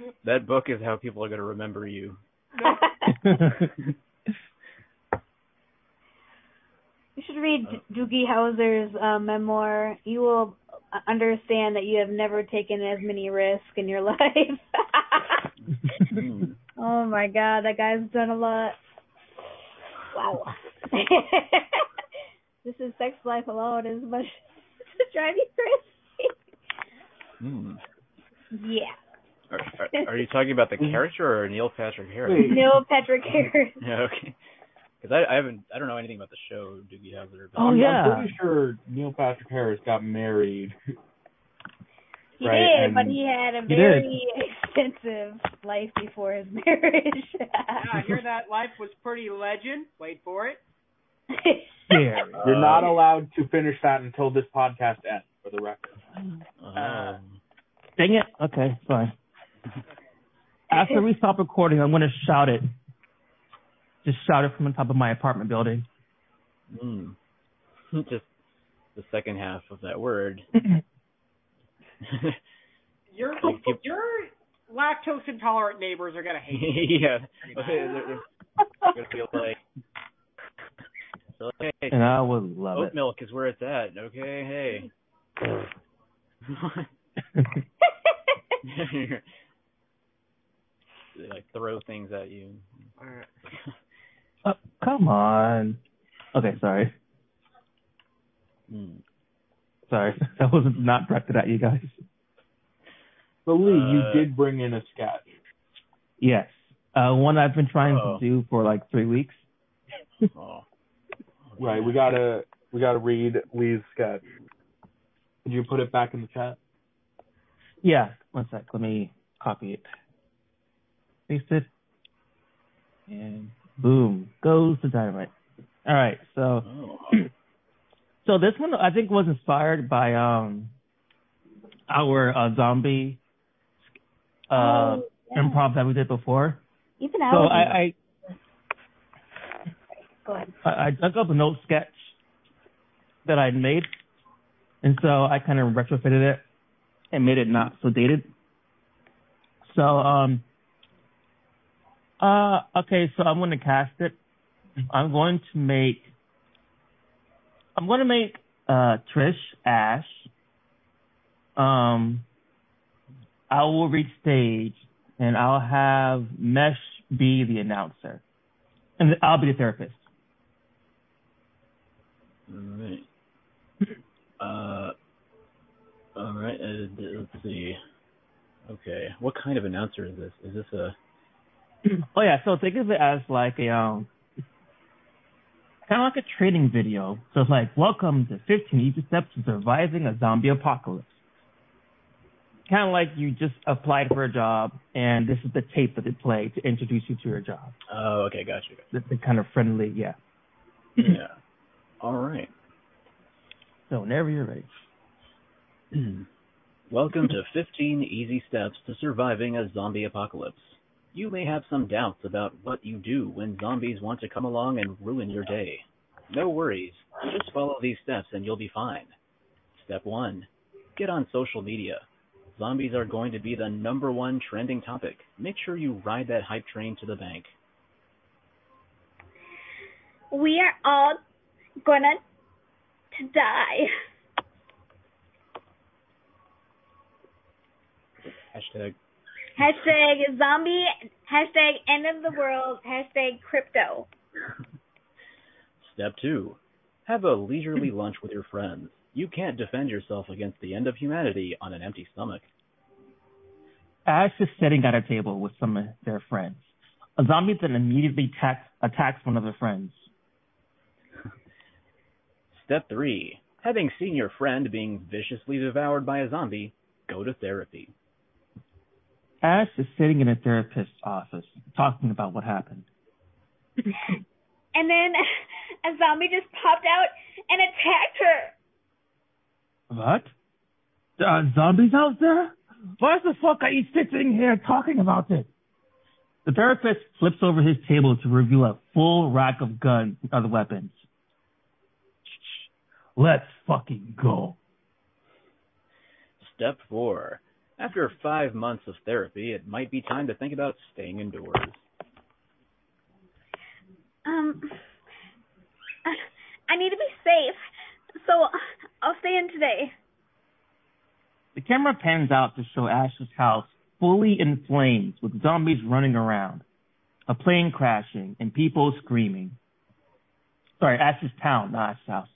that book is how people are going to remember you. You should read Doogie Howser's uh, memoir. You will uh, understand that you have never taken as many risks in your life. Oh my god, that guy's done a lot. Wow. This is sex life alone as much to drive you Hmm. crazy. Yeah. Are, are, are you talking about the character or Neil Patrick Harris? Neil Patrick Harris. Yeah, okay. Because I, I haven't, I don't know anything about the show Doogie Howser. But Oh, I'm, yeah. I'm pretty sure Neil Patrick Harris got married. He Right, did, and- but he had a He very extensive life before his marriage. Yeah, I hear that life was pretty legend. Wait for it. Scary. You're not allowed to finish that until this podcast ends, for the record. Oh. Dang it. Okay, fine. After we stop recording, I'm gonna shout it. Just shout it from the top of my apartment building. Hmm. Just the second half of that word. Your your lactose intolerant neighbors are gonna hate you. yeah. They're, they're, they're gonna feel like. So, hey, and I would love oat it. milk is where it's at. Okay, hey. they like throw things at you. Oh, come on. Okay, sorry. Hmm. Sorry. That was not directed at you guys. But Lee, Uh, you did bring in a sketch. Yes. Uh, one I've been trying Oh. to do for like three weeks. Oh. Right, we gotta we gotta read Lee's sketch. Could you put it back in the chat? Yeah, one sec. Let me copy it. Paste it. And boom, goes the dynamite. All right, so Oh. so this one I think was inspired by um our uh, zombie uh Oh, yeah. improv that we did before. Even So I, I Go ahead. I, I dug up a note sketch that I'd made, and so I kind of retrofitted it and made it not so dated. So, um, uh, okay, so I'm going to cast it. I'm going to make, I'm going to make, uh, Trish Ash. Um, I will reach stage and I'll have Mesh be the announcer. And I'll be the therapist. Alright. Uh, alright, uh, let's see. Okay, what kind of announcer is this? Is this a... Oh yeah, so think of it as like a um kind of like a training video. So it's like, welcome to 15 easy steps to surviving a zombie apocalypse. kind of like you just applied for a job, and this is the tape that they play to introduce you to your job. Oh, okay, gotcha. The, the kind of friendly, yeah. yeah. All right. So whenever you're ready. Welcome to 15 Easy Steps to Surviving a Zombie Apocalypse. You may have some doubts about what you do when zombies want to come along and ruin your day. No worries, just follow these steps and you'll be fine. Step 1 Get on social media. Zombies are going to be the number one trending topic. Make sure you ride that hype train to the bank. We are all gonna to die. Hashtag. Hashtag zombie, hashtag end of the world, hashtag crypto. Step 2 Have a leisurely lunch with your friends. You can't defend yourself against the end of humanity on an empty stomach. Ash is sitting at a table with some of their friends. A zombie then immediately attacks, attacks one of their friends. Step 3 Having seen your friend being viciously devoured by a zombie, go to therapy. Ash is sitting in a therapist's office talking about what happened. And then a zombie just popped out and attacked her. What? There are zombies out there? Why the fuck are you sitting here talking about it? The therapist flips over his table to reveal a full rack of guns and other weapons. Let's fucking go. Step 4 After five months of therapy, it might be time to think about staying indoors. Um, I need to be safe, so I'll stay in today. The camera pans out to show Ash's house fully in flames with zombies running around, a plane crashing, and people screaming. Sorry, Ash's town, not Ash's house.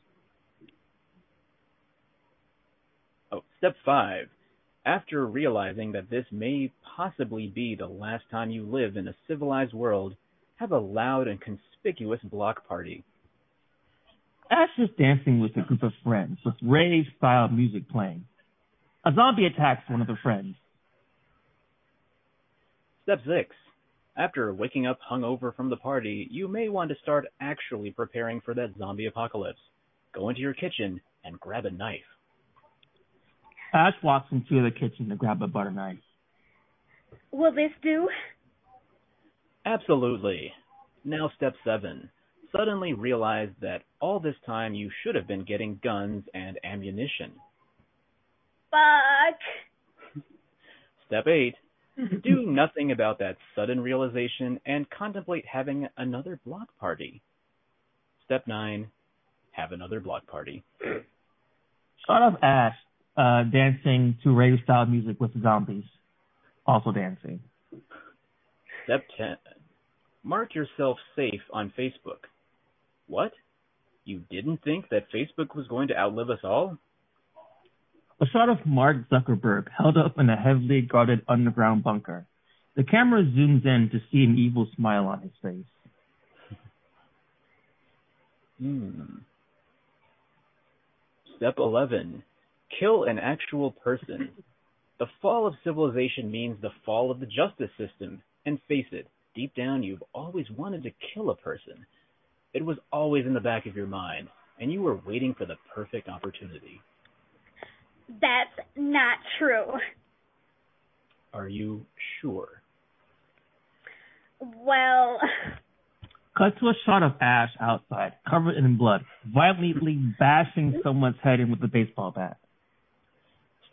Oh, step 5 After realizing that this may possibly be the last time you live in a civilized world, have a loud and conspicuous block party. Ash is dancing with a group of friends with rave style music playing. A zombie attacks one of the friends. Step 6 After waking up hungover from the party, you may want to start actually preparing for that zombie apocalypse. Go into your kitchen and grab a knife. Ash walks into the kitchen to grab a butter knife. Will this do? Absolutely. Now, step 7 Suddenly realize that all this time you should have been getting guns and ammunition. Fuck. Step 8 Do nothing about that sudden realization and contemplate having another block party. Step 9 Have another block party. Shot of Ash dancing to rave style music with zombies. Also dancing. Step 10 Mark yourself safe on Facebook. What? You didn't think that Facebook was going to outlive us all? A shot of Mark Zuckerberg held up in a heavily guarded underground bunker. The camera zooms in to see an evil smile on his face. Hmm. Step 11 Kill an actual person. The fall of civilization means the fall of the justice system. And face it, deep down you've always wanted to kill a person. It was always in the back of your mind, and you were waiting for the perfect opportunity. That's not true. Are you sure? Well, Cut to a shot of Ash outside, covered in blood, violently bashing someone's head in with a baseball bat.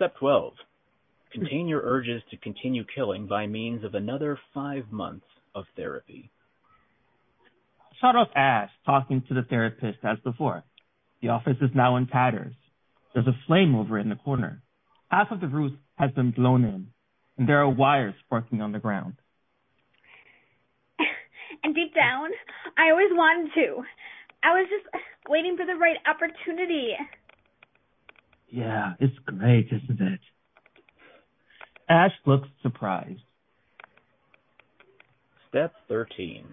Step 12 Contain your urges to continue killing by means of another five months of therapy. Shot of Ash talking to the therapist as before. The office is now in tatters. There's a flame over in the corner. Half of the roof has been blown in, and there are wires sparking on the ground. and deep down, I always wanted to. I was just waiting for the right opportunity. Yeah, it's great, isn't it? Ash looks surprised. Step 13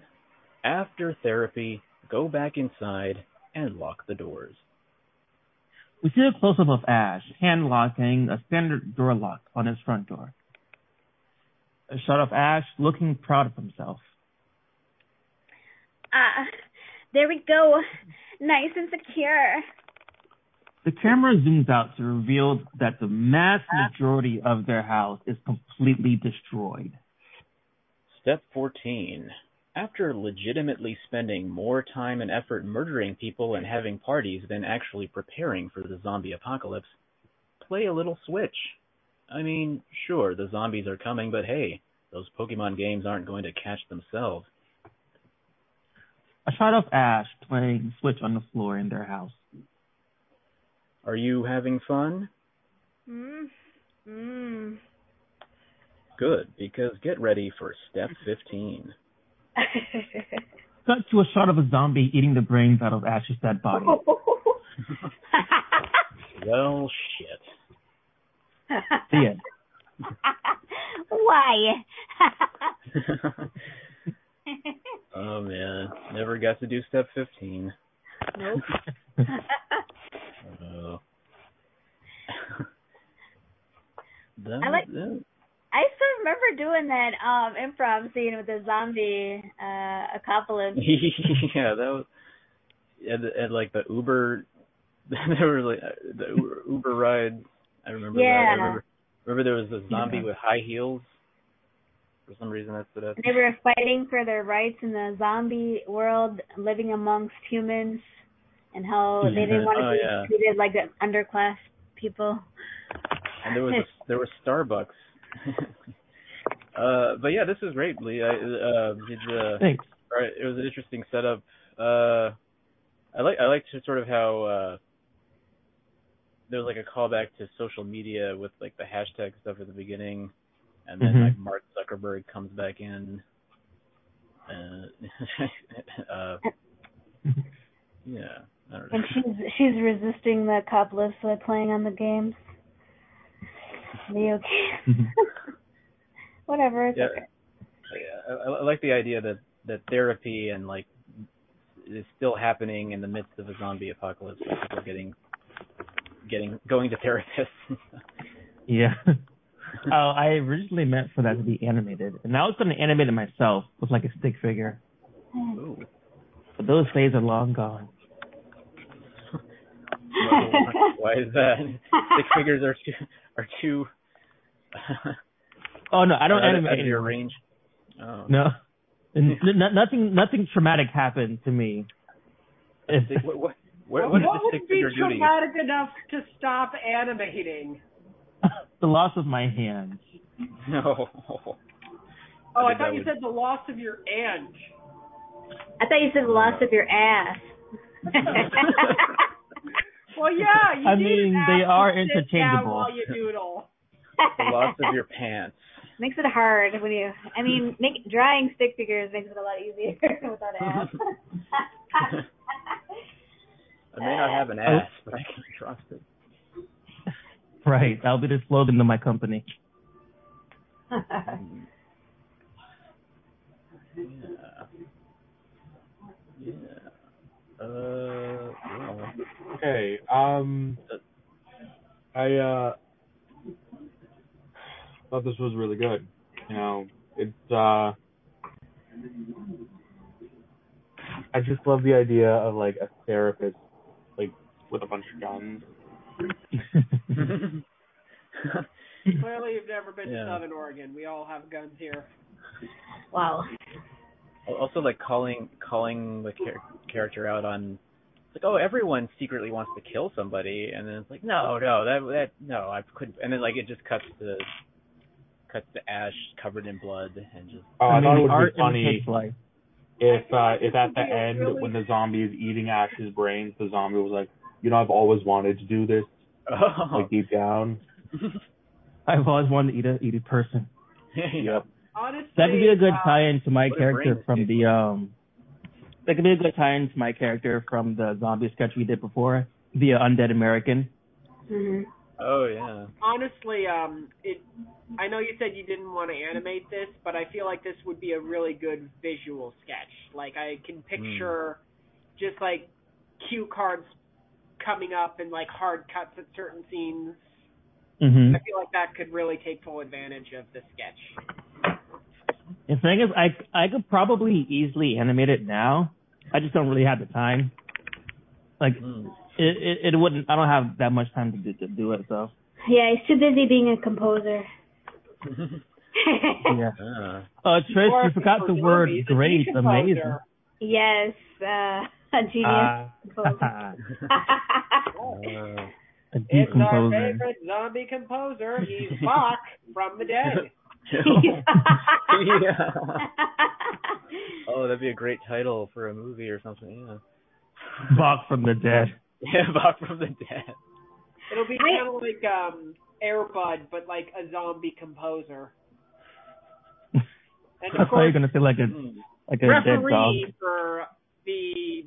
After therapy, go back inside and lock the doors. We see a close up of Ash hand locking a standard door lock on his front door. A shot of Ash looking proud of himself. Ah, there we go. Nice and secure. The camera zooms out to reveal that the mass majority of their house is completely destroyed. Step 14. After legitimately spending more time and effort murdering people and having parties than actually preparing for the zombie apocalypse, play a little Switch. I mean, sure, the zombies are coming, but hey, those Pokemon games aren't going to catch themselves. A shot of Ash playing Switch on the floor in their house. Are you having fun? Mm. Mm. Good, because get ready for step 15. Cut to a shot of a zombie eating the brains out of Ash's dead body. Well, shit. The end. Why? oh man, never got to do step 15. Nope. Uh, that, I like- that- I still remember doing that um improv scene with the zombie uh apocalypse. yeah, that was and, and like the Uber, there were like uh, the Uber, Uber ride. I remember that. I Yeah. remember, remember there was a zombie Yeah. with high heels. For some reason, that's stood out. They were fighting for their rights in the zombie world, living amongst humans, and how they didn't want to Oh, be yeah. treated like the underclass people. And there was a, there was Starbucks. uh, but yeah, this is great, Lee. I, uh, did uh, Thanks. all right, it was an interesting setup. Uh, I like I liked sort of how uh, there was like a callback to social media with like the hashtag stuff at the beginning, and then Mhm. like Mark Zuckerberg comes back in. Uh, uh, yeah, I don't know. And she's she's resisting the apocalypse by playing on the games. Video games. Mhm. Whatever, it's Yeah. okay. I, I I like the idea that that therapy and like is still happening in the midst of a zombie apocalypse. Like people getting getting going to therapists. Yeah. oh, I originally meant for that to be animated, and I was going to animate it myself with like a stick figure, Ooh. but those days are long gone. Why is that? Stick figures are too are too. Oh no, I don't out animate out of your range. Oh. No, N- n- nothing, nothing traumatic happened to me. It's, What, what, what, what did the would stick be figure do to you? traumatic enough to stop animating? The loss of my hands. No. Oh, I I, thought you would- said the loss of your aunt. I thought you said the loss of your ass. Well, yeah, you I need mean, an they ass to are sit down interchangeable. while you doodle. The loss of your pants. makes it hard when you. I mean, make, drawing stick figures makes it a lot easier without ass. I may not have an ass, but I can trust it. Right, that'll be the slogan of my company. Yeah. Yeah. Uh, well, Okay. Um, I uh thought this was really good. You know, it's uh, I just love the idea of like a therapist, like with a bunch of guns. Clearly, you've never been Yeah. to Southern Oregon. We all have guns here. wow. also like calling calling the char- character out on it's like oh everyone secretly wants to kill somebody and then it's like no no that that no I couldn't and then like it just cuts to cuts to Ash covered in blood and just Oh, I, mean, thought it the would be funny life. if uh, if at the end really- when the zombie is eating Ash's brains, the zombie was like, you know, I've always wanted to do this, oh like deep down. I've always wanted to eat a eat a person. Yep. Honestly, That could be a good uh, tie-in to my what character from the um. That could be a good tie-in to my character from the zombie sketch we did before, the uh, Undead American. hmm oh yeah honestly, um, it. I know you said you didn't want to animate this, but I feel like this would be a really good visual sketch. Like I can picture just like cue cards coming up and like hard cuts at certain scenes. hmm I feel like that could really take full advantage of the sketch. The thing is, I I could probably easily animate it now. I just don't really have the time. Like Hmm. it it, it wouldn't. I don't have that much time to do, to do it. So Yeah, he's too busy being a composer. yeah. Ah. Uh, Trish, you forgot the word great, amazing. yes, uh, a genius Uh, composer. A It's our favorite zombie composer. He's Bach from the dead. yeah. Oh, that'd be a great title for a movie or something. Yeah. Bach from the dead. Yeah, Bach from the Dead. It'll be kind of like um Air Bud, but like a zombie composer. And I thought you were gonna say like a Hmm. like a dead dog. for the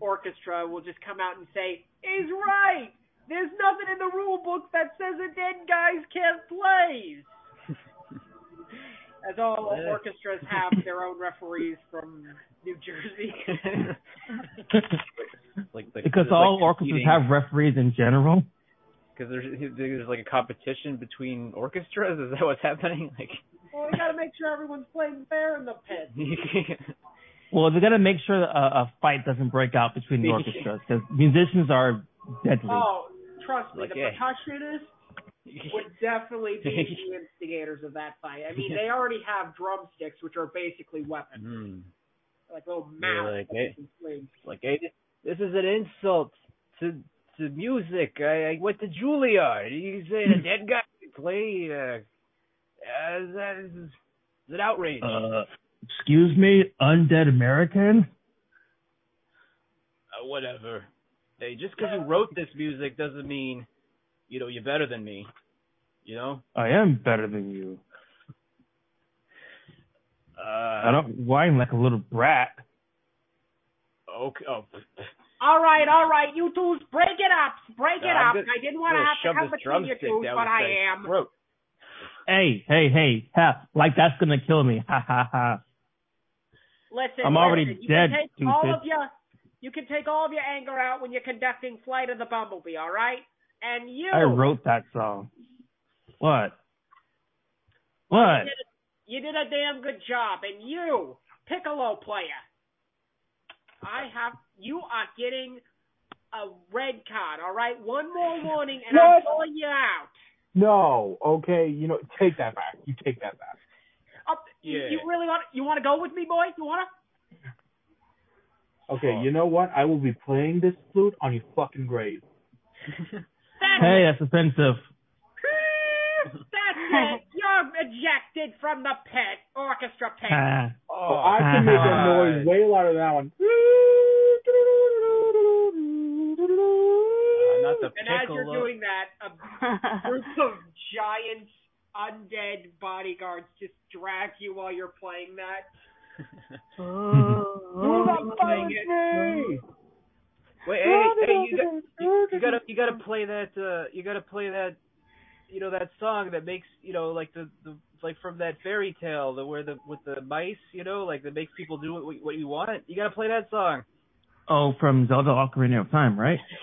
orchestra will just come out and say, "He's right. There's nothing in the rule book that says a dead guys can't play." As all Yeah. orchestras have their own referees from New Jersey. like, like Because all like, orchestras competing- have referees in general. Because there's there's like a competition between orchestras. Is that what's happening? Like, well, we got to make sure everyone's playing fair in the pit. Well, they got to make sure a, a fight doesn't break out between the orchestras because musicians are deadly. Oh, trust me, Like, the yeah. percussionists would definitely be the instigators of that fight. I mean, they already have drumsticks, which are basically weapons, Hmm. like little They're mallets. like, hey, like, hey, this, this is an insult to to music. I, I went to Juilliard. You say a dead guy can play? Uh, uh, that is, is an outrage. Uh, excuse me, undead American. Uh, whatever. Hey, just because you wrote this music doesn't mean, you know, you're better than me. You know? I am better than you. Uh, I don't whine like a little brat. Okay. Oh, All right, all right, you two, break it up, break it I'm up. gonna- I didn't want to have to shove come between you two, but I am. Throat. Hey, hey, hey, ha, like that's gonna kill me. Ha ha ha. Listen, I'm already listen, you dead, Can take all of your, you can take all of your anger out when you're conducting Flight of the Bumblebee, all right? And you, I wrote that song. What? Oh, what? You did, a, you did a damn good job. And you, Piccolo player, I have, you are getting a red card, all right? One more warning, and I'm calling you out. No, okay, you know, take that back. You take that back. You, Yeah. you really want, you want to go with me, boy? You want to? Okay, you know what? I will be playing this flute on your fucking grave. That's Hey, that's offensive. That's it. You're ejected from the pit, orchestra pit. Ha. Oh, I can make a noise way louder than that one. Uh, not the and as you're doing that, a group of giant undead bodyguards just drag you while you're playing that. Do not Playing fight it. me! Wait, hey, hey, you, got, you, you gotta, you gotta play that, uh, you gotta play that, you know, that song that makes, you know, like the, the, like from that fairy tale, the where the with the mice, you know, like that makes people do what, what you want. You gotta play that song. Oh, from Zelda Ocarina of Time, right?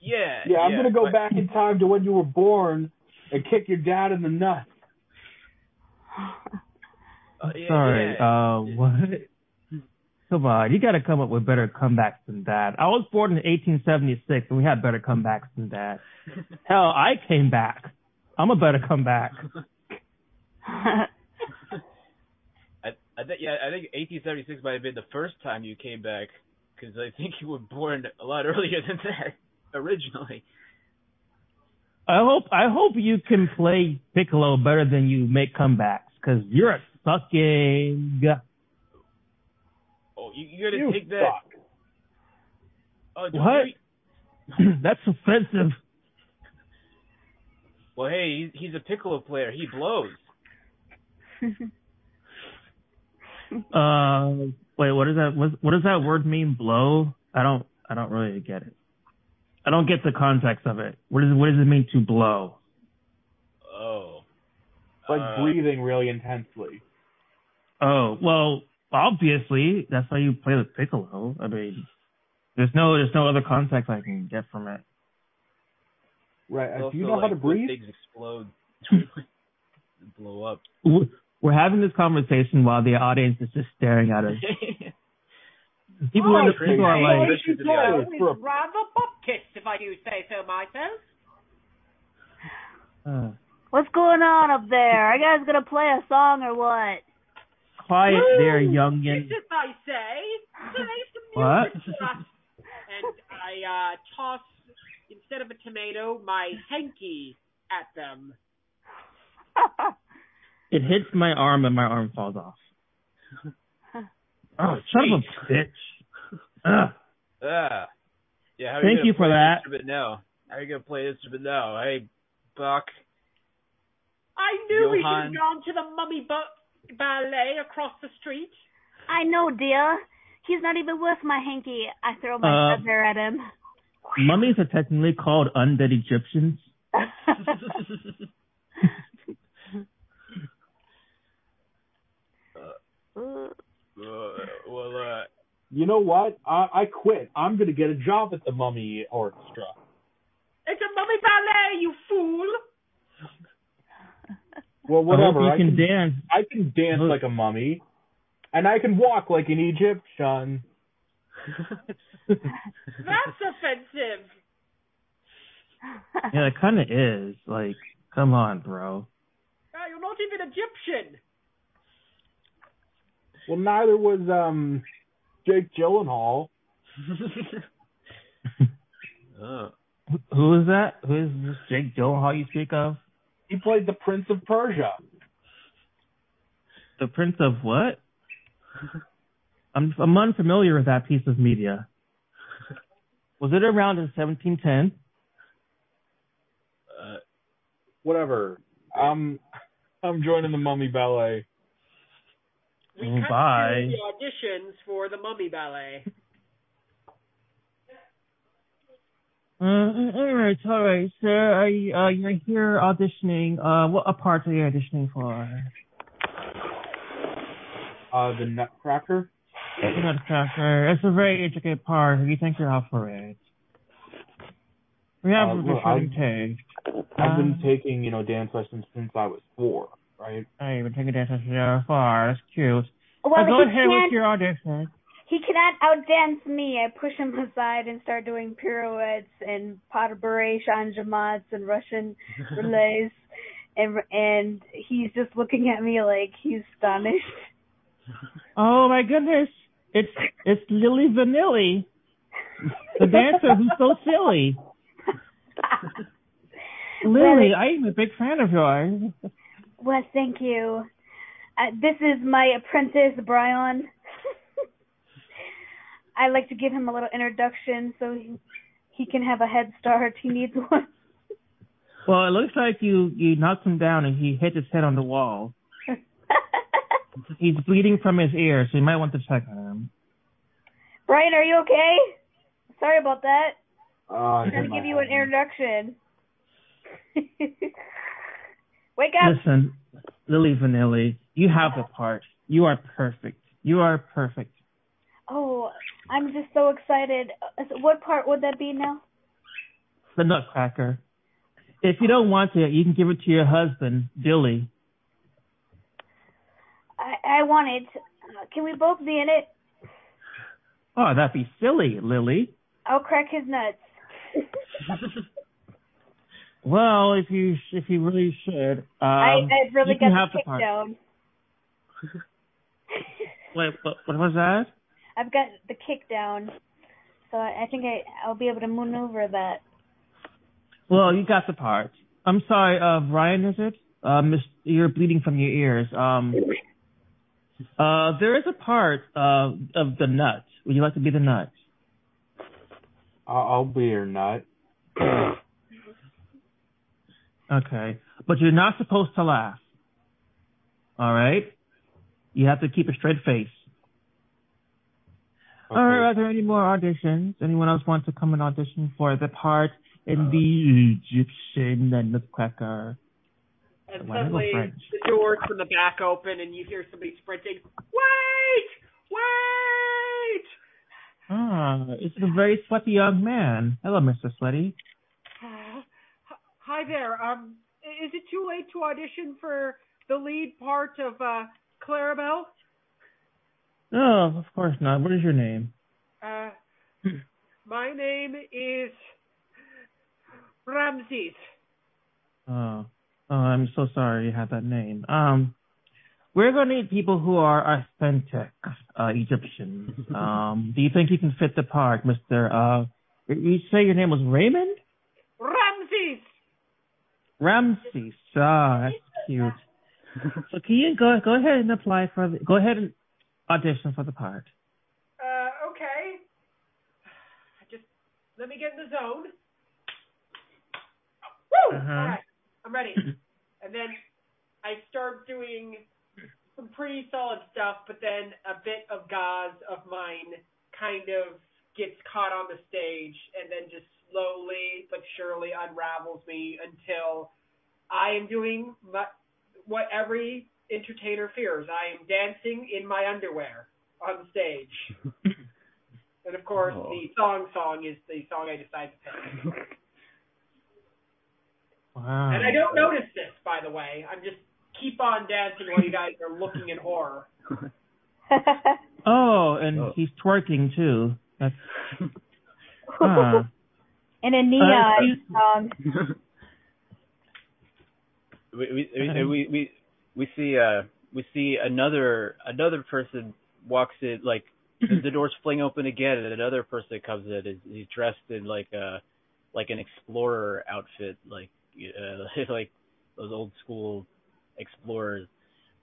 yeah. Yeah, I'm gonna go but- back in time to when you were born and kick your dad in the nuts. Uh, yeah, Sorry. yeah. Uh, what? Come on, you got to come up with better comebacks than that. I was born in 1876, and we had better comebacks than that. Hell, I came back. I'm a better comeback. I, I think yeah, I think 1876 might have been the first time you came back because I think you were born a lot earlier than that originally. I hope I hope you can play Piccolo better than you make comebacks, because you're a sucking. Oh, you, you gotta You take that. suck. Oh, What? you- That's offensive. Well, hey, he's, he's a piccolo player. He blows. Uh, wait, what does that what, what does that word mean? Blow? I don't I don't really get it. I don't get the context of it. What does what does it mean to blow? Oh. Like Uh, breathing really intensely. Oh well, obviously that's how you play the piccolo. I mean, There's no there's no other context I can get from it. Right. Also, do you know how to breathe? Things explode, blow up. We're- We're having this conversation while the audience is just staring at us. People, Oh, are, crazy. people are like, Crazy. She Yeah. told us for a- rather Baptist, if I do say so myself. uh, What's going on up there? Are you guys gonna play a song or what? quiet there, Woo! youngin. This is I say. Play some What? music for. And I uh, toss instead of a tomato my hanky at them. It hits my arm and my arm falls off. Oh, son of a bitch. Ugh. Ah. Yeah, how are Thank you, you for that. The instrument now? How are you gonna play the instrument now? Hey, Buck. I knew we should have gone to the mummy bu- ballet across the street. I know, dear. He's not even worth my hanky. I throw my Uh, feather at him. Mummies are technically called undead Egyptians. Uh, well, uh, You know what? I, I quit. I'm gonna get a job at the Mummy Orchestra. It's a mummy ballet, you fool! Well, whatever. I I you can, can dance. I can dance Look. like a mummy, and I can walk like an Egyptian. That's offensive. Yeah, it kind of is. Like, come on, bro. Ah, you're not even Egyptian. Well, neither was um Jake Gyllenhaal. Who- Who is that? Who is this Jake Gyllenhaal you speak of? He played the Prince of Persia. The Prince of what? I'm I'm unfamiliar with that piece of media. Was it around in 1710? Uh, whatever. I'm I'm joining the Mummy Ballet. We Mm, cut bye. to the auditions for the mummy ballet. Uh, all right, all right, sir. Are you, uh, you're here auditioning. Uh, what a part are you auditioning for? Uh, the Nutcracker. The Nutcracker. It's a very intricate part. Do you think you're up for it? We have Uh, a well, shooting I've- I've been Um, taking, you know, dance lessons since I was four, right? Oh, you've been taking dances so far. That's cute. well, uh, go he ahead with your audition. He cannot outdance me. I push him aside and start doing pirouettes and pas de bourrée, changements, and Russian relays, and and he's just looking at me like he's astonished. Oh my goodness. It's it's Lily Vanilli, the dancer who's so silly. Lily, I am a big fan of yours. Well, thank you. Uh, this is my apprentice, Brian. I like to give him a little introduction so he, he can have a head start. He needs one. Well, it looks like you you knocked him down and he hit his head on the wall. He's bleeding from his ear, so you might want to check on him. Brian, are you okay? Sorry about that. Uh, I I'm trying to give you an introduction. Wake up. Listen, Lily Vanilli, you have the part. You are perfect. You are perfect. Oh, I'm just so excited. What part would that be now? The Nutcracker. If you don't want it, you can give it to your husband, Billy. I, I want it. Can we both be in it? Oh, that'd be silly, Lily. I'll crack his nuts. Well, if you if you really should, um, I, I've really you can got have the the kick part. down. Wait, what, what was that? I've got the kick down, so I, I think I I'll be able to maneuver that. Well, you got the part. I'm sorry, uh, Brian, is it? Uh, Miss, you're bleeding from your ears. Um, uh, there is a part uh, of the nut. Would you like to be the nut? I'll, I'll be your nut. Okay, but you're not supposed to laugh. All right, you have to keep a straight face. Okay. All right, are there any more auditions? Anyone else want to come and audition for the part in the Egyptian Nutcracker? And Why don't suddenly the doors from the back open and you hear somebody sprinting. Wait! Wait! Ah, it's a very sweaty young man. Hello, Mr. Sweaty. Hi there. Um, is it too late to audition for the lead part of uh, Clarabelle? No, of course not. What is your name? Uh, my name is Ramses. Oh, oh, I'm so sorry you had that name. Um, we're gonna need people who are authentic uh, Egyptians. Um, do you think you can fit the part, Mister? Uh, you say your name was Raymond? Ramses. Ramses. Ah, that's cute. So can you go go ahead and apply for the, go ahead and audition for the part. Uh, okay. Just let me get in the zone. Woo! Uh-huh. All right, I'm ready. and then I start doing some pretty solid stuff, but then a bit of gauze of mine kind of gets caught on the stage and then just slowly but surely unravels me until I am doing my, what every entertainer fears. I am dancing in my underwear on stage. and of course, Oh. the song song is the song I decide to pick. Wow. And I don't notice this, by the way. I'm just keep on dancing while you guys are looking in horror. Oh, and Oh. he's twerking too. That's huh. In a Uh, neon song. we we we we we, we see uh we see another another person walks in like the, the doors fling open again and another person comes in is he's dressed in like a like an explorer outfit like uh, like those old school explorers.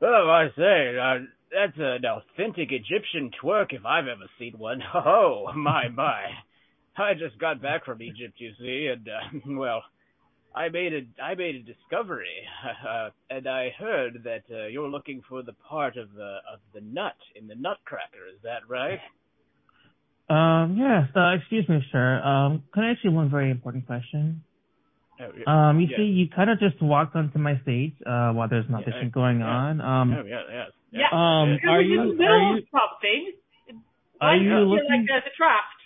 Oh, I say, uh, that's an authentic Egyptian twerk if I've ever seen one. Oh, my, my. I just got back from Egypt, you see, and, uh, well, I made a I made a discovery, uh, and I heard that uh, you're looking for the part of the of the nut in the Nutcracker. Is that right? Um, yes. Uh, excuse me, sir. Um, can I ask you one very important question? Oh, yeah. Um, you Yeah. see, you kind of just walked onto my stage uh, while there's an Yeah, audition I- going yeah. on. Um, oh yeah, yes. Yeah. Um, It are you- in the middle are you- of are you looking- like there's a draft?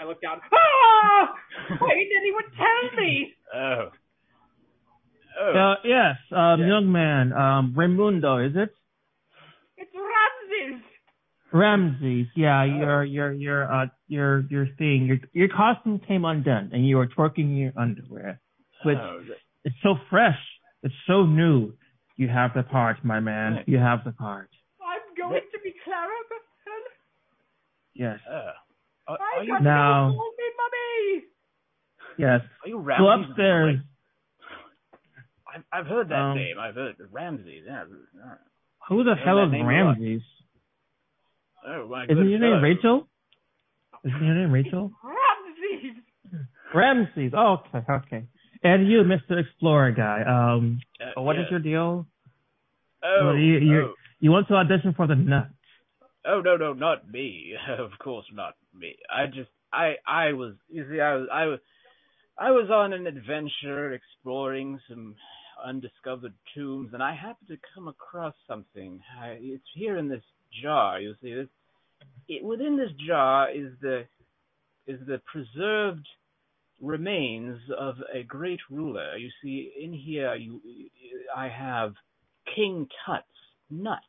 I look down. Ah! Why didn't anyone tell me? Oh. Oh. uh, yes, um, Yeah. young man, um, Raimundo, is it? It's Ramses. Ramses, yeah, Oh. your your your uh your your thing, your your costume came undone, and you were twerking your underwear. Which Oh, th- it's so fresh, it's so new. You have the part, my man. You have the part. I'm going to be Clara Bethel. Yes, uh, are, I you Now- me mummy. yes. are you Go Ramses? upstairs. I've I've heard that Um, name. I've heard Ramses. Yeah. yeah. Who the hell is name. Ramses? Oh my Isn't your name. Rachel? Isn't your name Rachel? Ramses. Ramses. Oh, okay, okay. And you, Mr. Explorer guy. Um, Uh, what is yeah. your deal? Oh, Well, you- you- oh. You want to audition for the nut? Oh no no not me. Of course not me. I just I I was you see I was I was I was on an adventure exploring some undiscovered tombs and I happened to come across something. I, it's here in this jar you see. This it, within this jar is the is the preserved remains of a great ruler. You see in here you I have King Tut's nut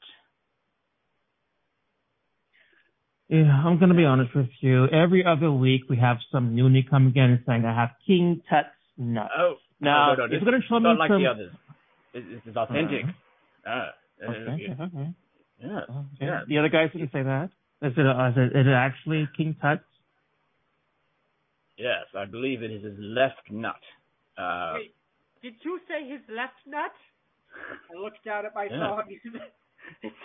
Yeah, I'm gonna be honest with you. Every other week we have some newnie coming in and saying I have King Tut's nut. Oh, Now, no, no, no. if gonna show it's me not like some- the others. This, this is authentic. Ah, uh, Okay, okay. yeah. okay. Yeah. The other guys didn't say that. Is it, uh, is it, is it actually King Tut's? Yes, I believe it is his left nut. Uh, Wait, did you say his left nut? I looked down at my Yeah. phone. it's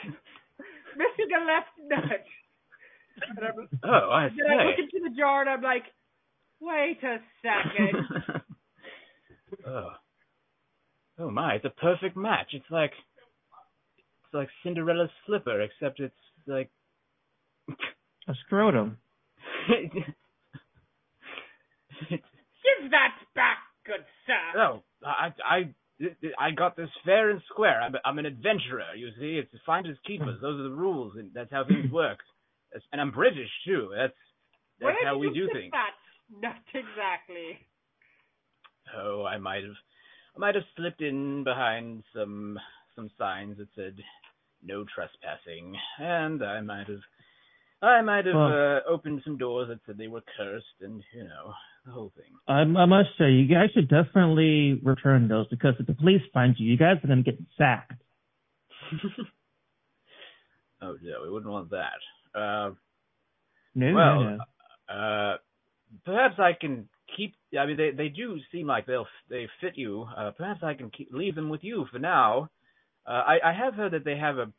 missing a left nut. And I'm, oh, I then I look into the jar and I'm like, wait a second. oh. oh my, it's a perfect match. It's like it's like Cinderella's slipper, except it's like A scrotum. Give that back, good sir. oh, I I I got this fair and square. I'm I'm an adventurer, you see. It's finders keepers. Those are the rules, and that's how things work. And I'm British too. That's that's Where how did we you do things. That? Not exactly. Oh, I might have, I might have slipped in behind some some signs that said no trespassing, and I might have, I might have Well- uh, opened some doors that said they were cursed, and you know the whole thing. I, I must say, you guys should definitely return those because if the police find you, you guys are gonna get sacked. Oh no, we wouldn't want that. Uh, No, Well, no, no. uh, perhaps I can keep. I mean, they they do seem like they'll they fit you. Uh, perhaps I can keep, leave them with you for now. Uh, I I have heard that they have a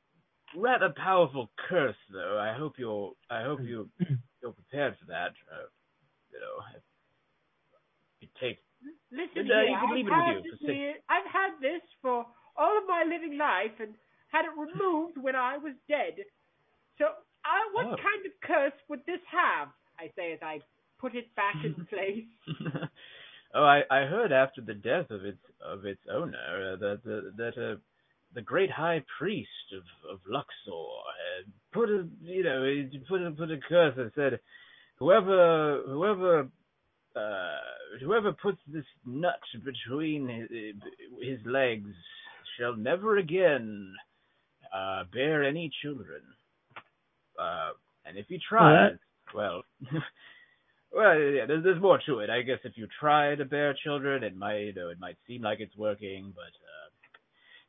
rather powerful curse, though. I hope you're I hope you you're prepared for that. Uh, you know, if you take. Listen Uh, here, you can I've it with had you this for six- here- I've had this for all of my living life and had it removed when I was dead. So, uh, what Oh. kind of curse would this have? I say as I put it back in place. oh, I I heard after the death of its of its owner uh, that the, that uh, the great high priest of of Luxor put a you know put a put a curse that said whoever whoever uh whoever puts this nut between his, his legs shall never again uh bear any children. Uh, and if he tries, well, well, yeah, there's, there's more to it. I guess if you try to bear children, it might, you know, it might seem like it's working, but uh,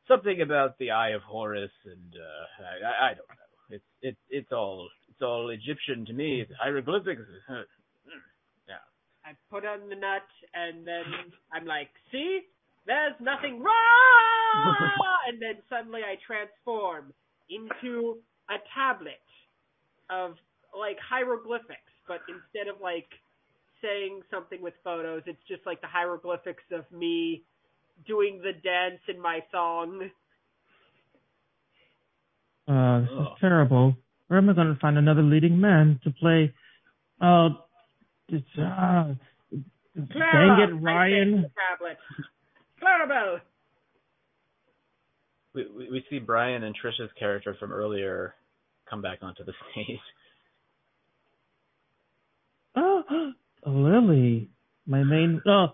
something about the Eye of Horus, and uh, I, I, I don't know. It's it's it's all it's all Egyptian to me. It's hieroglyphics. yeah. I put on the nut and then I'm like, see? There's nothing wrong! and then suddenly I transform into a tablet of like hieroglyphics, but instead of like saying something with photos, it's just like the hieroglyphics of me doing the dance in my song. Uh, this Oh. is terrible. Where am I going to find another leading man to play? Oh, it's, uh, Clara, dang it, I say to Ryan. the. Clarabelle! We, we we see Brian and Trisha's character from earlier come back onto the stage. Oh, Lily, my main. Oh,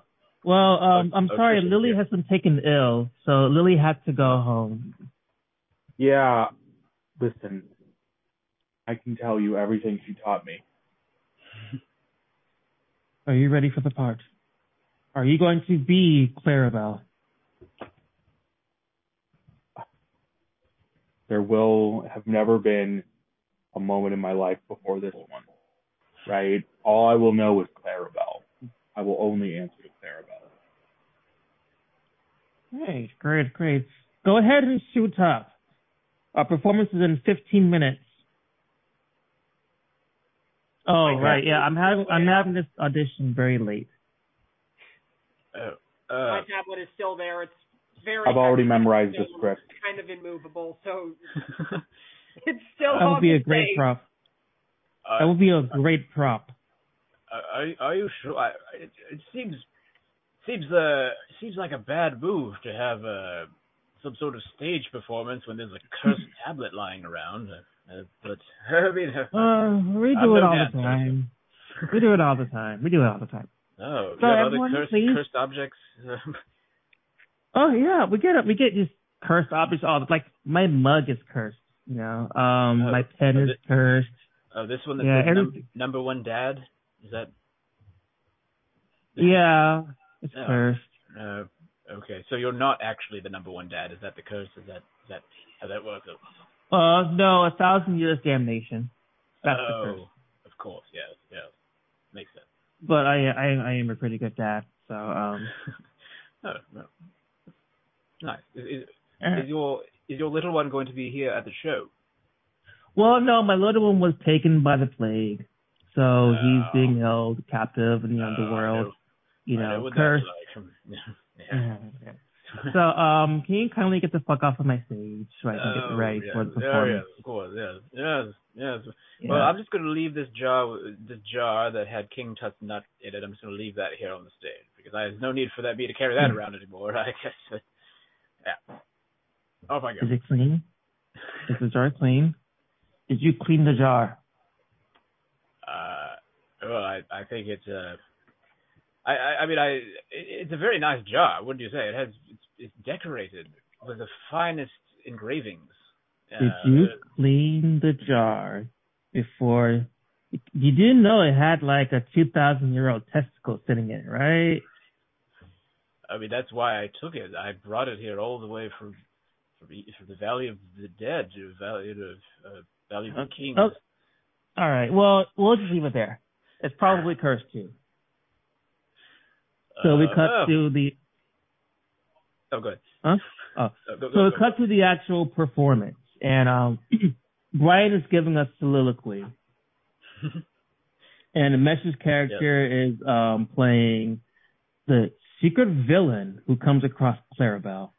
well, um, Oh, I'm oh, sorry. Lily here. has been taken ill, so Lily had to go home. Yeah, listen, I can tell you everything she taught me. Are you ready for the part? Are you going to be Clarabelle? There will have never been a moment in my life before this one, right? All I will know is Clarabelle. I will only answer to Clarabelle. Great, great, great. Go ahead and shoot up. Our performance is in 15 minutes. Oh, Okay. right. Yeah, I'm having I'm having this audition very late. Oh, My uh, tablet is still there. It's very. I've already memorized the script. Kind of immovable, so it's still. That would be the a great prop. uh, That would be a great prop. Are, are you sure? I, it, it seems seems uh seems like a bad move to have uh some sort of stage performance when there's a cursed tablet lying around. Uh, but I mean, Uh, we I'm do it no all the time. We do it all the time. We do it all the time. oh, So you have everyone, other cursed, please. cursed objects. Oh yeah, we get. We get just cursed objects all like my mug is cursed. You know, um, Oh, my pen oh, is thi- cursed. oh, this one that Yeah, num- number one dad. Is that? Yeah, it's Oh. cursed. Uh, okay, so you're not actually the number one dad. Is that the curse? Is that is that how that works? Uh, no, a thousand years damnation. That's oh, the curse. of course, yeah, yes, makes sense. But I, I, I am a pretty good dad. So, um, oh, no. Nice. Is, is, eh. is your is your little one going to be here at the show? well, no, my little one was taken by the plague, so Oh. he's being held captive in the Uh, underworld. know- You I know, cursed. like. yeah. Yeah. So, um, can you kindly get the fuck off of my stage so I can get Oh, ready yes. for the Oh, performance? yes, of course, yes, yes, yes. Yeah. Well, I'm just going to leave this jar, this jar that had King Tut's nut in it. I'm just going to leave that here on the stage because I there's no need for that me to carry that Hmm. around anymore. I guess. Yeah. Off I go. Is it clean? Is the jar clean? Did you clean the jar? Uh, well, I I think it's uh I I, I mean I it, it's a very nice jar. Wouldn't you say? It has it's, it's decorated with the finest engravings. Did Uh, you clean the jar before? You didn't know it had like a two thousand year old testicle sitting in it, right? I mean, that's why I took it. I brought it here all the way from from, from the Valley of the Dead to Valley of uh, Valley of the Kings. Oh, all right. Well, we'll just leave it there. It's probably cursed too. So we Uh, cut oh. to the Oh, good. huh? Oh, Uh, go, so go, we go. cut to the actual performance, and um, Brian is giving us soliloquy, and the message character is um playing the secret villain who comes across Clarabelle.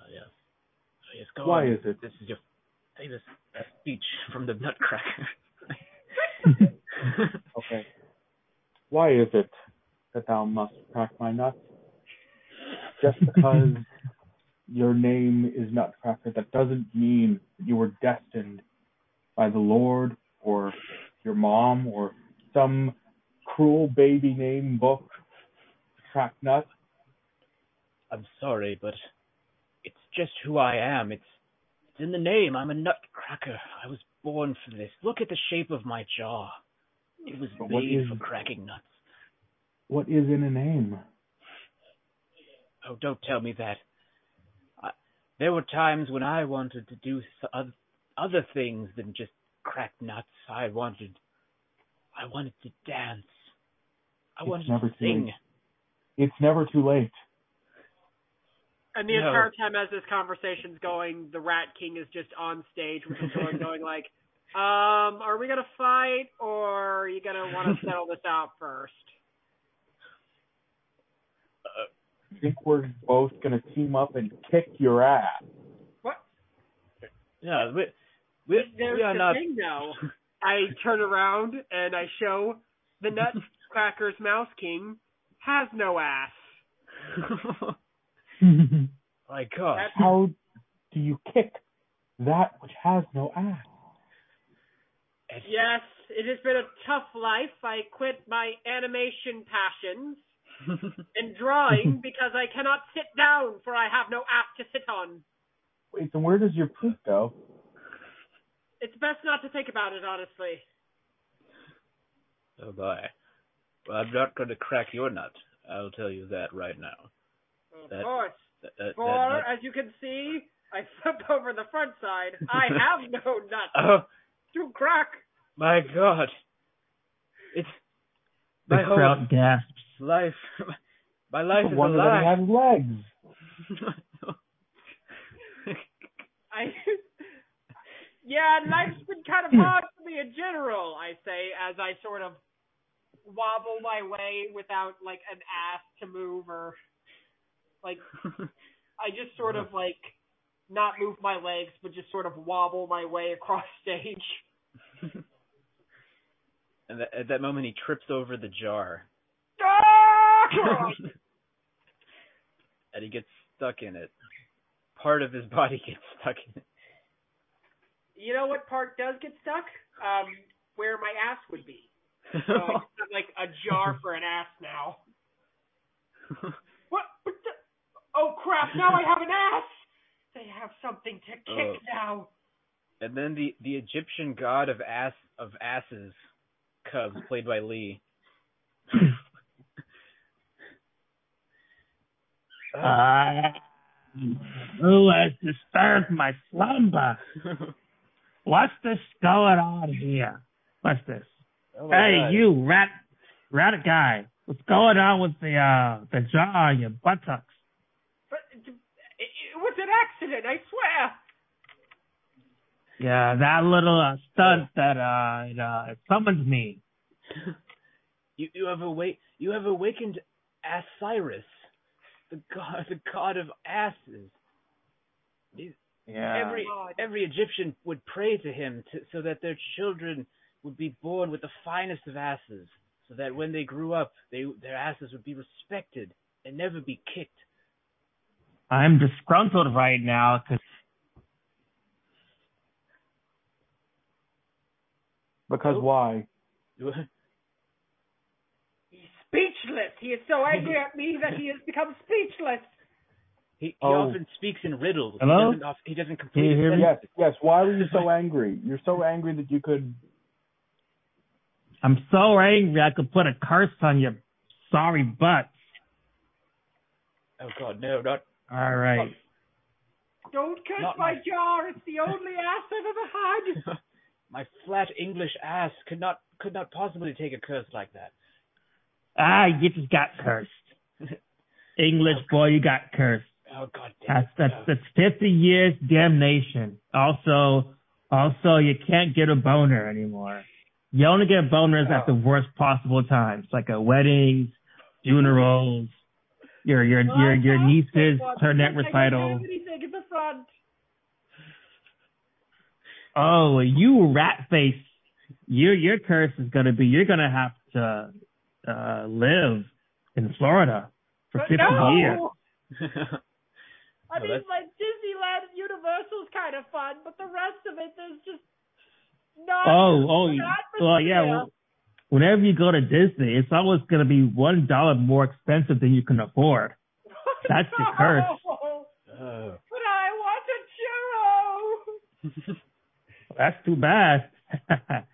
Oh, yeah. Oh, yes, go Why on. is it? This is your famous speech from the Nutcracker. Okay. Why is it that thou must crack my nuts? Just because your name is Nutcracker, that doesn't mean that you were destined by the Lord or your mom or some cruel baby name book nuts. I'm sorry, but it's just who I am. It's it's in the name. I'm a Nutcracker. I was born for this. Look at the shape of my jaw. It was But made is- for cracking nuts. What is in a name? Oh, don't tell me that. I, there were times when I wanted to do s- oth- other things than just crack nuts. I wanted, I wanted to dance. I It's wanted never to too sing. late. It's never too late. And the No. entire time as this conversation's going, the Rat King is just on stage with his sword going like, um, are we gonna fight or are you gonna want to settle this out first? I think we're both gonna team up and kick your ass. What? No, we, we, There's we are the not. thing though. I turn around and I show the Nutcracker's Mouse King has no ass. My God. That's How do you kick that which has no ass? It's- Yes, it has been a tough life. I quit my animation passions and drawing because I cannot sit down for I have no ass to sit on. Wait, so where does your poop go? It's best not to think about it, honestly. Oh boy. Well, I'm not going to crack your nut. I'll tell you that right now. Of That- course. That, that, For, that as you can see, I flip over the front side. I have no nut Oh to crack. my God! It's The my whole crowd gasps. life. My life No is wonder a that he lie. has legs. I. yeah, life's been kind of hard for me in general. I say as I sort of wobble my way without like an ass to move or like I just sort of like not move my legs, but just sort of wobble my way across stage. and that, at that moment, he trips over the jar, Ah! and he gets stuck in it. Part of his body gets stuck in it. you know what part does get stuck? Um, where my ass would be. So I have like a jar for an ass now. What? what the? Oh crap! Now I have an ass. They have something to kick Oh. now. and then the the Egyptian god of ass of asses comes, played by Lee. Ah, who has disturbed my slumber? What's this going on here? What's this? Oh hey, God. you rat, rat guy. What's going on with the uh the jaw on your buttocks? But it, it was an accident. I swear. Yeah, that little uh, stunt that uh, it, uh it summons me. You you have awake you have awakened Osiris, the god the god of asses. Yeah. Every every Egyptian would pray to him to, so that their children would be born with the finest of asses, so that when they grew up, they their asses would be respected and never be kicked. I'm disgruntled right now because Because why? He's speechless. He is so angry at me that he has become speechless. He, he Oh. often speaks in riddles. Hello? He doesn't, he doesn't complete you hear me? Yes, yes. Why were you so angry? You're so angry that you could. I'm so angry I could put a curse on your sorry butts. Oh God, no, not All right. Don't curse Not my my- jar. It's the only ass I've ever had. my flat English ass could not could not possibly take a curse like that. Ah, you just got cursed. English boy, you got cursed. Oh God damn That's it. that's that's fifty years damnation. Also, also you can't get a boner anymore. You only get boners at the worst possible times, like a weddings, funerals, your your your your niece's clarinet recital. Anything in the front. Oh, you rat face. Your your curse is gonna be you're gonna have to uh live in Florida for But fifty no! years. I No, mean, that's- like Disneyland Universal's kind of fun, but the rest of it, there's just not. Oh, oh, an well, yeah. Well, whenever you go to Disney, it's always going to be one dollar more expensive than you can afford. That's the curse. No! Oh. But I want a churro. That's too bad.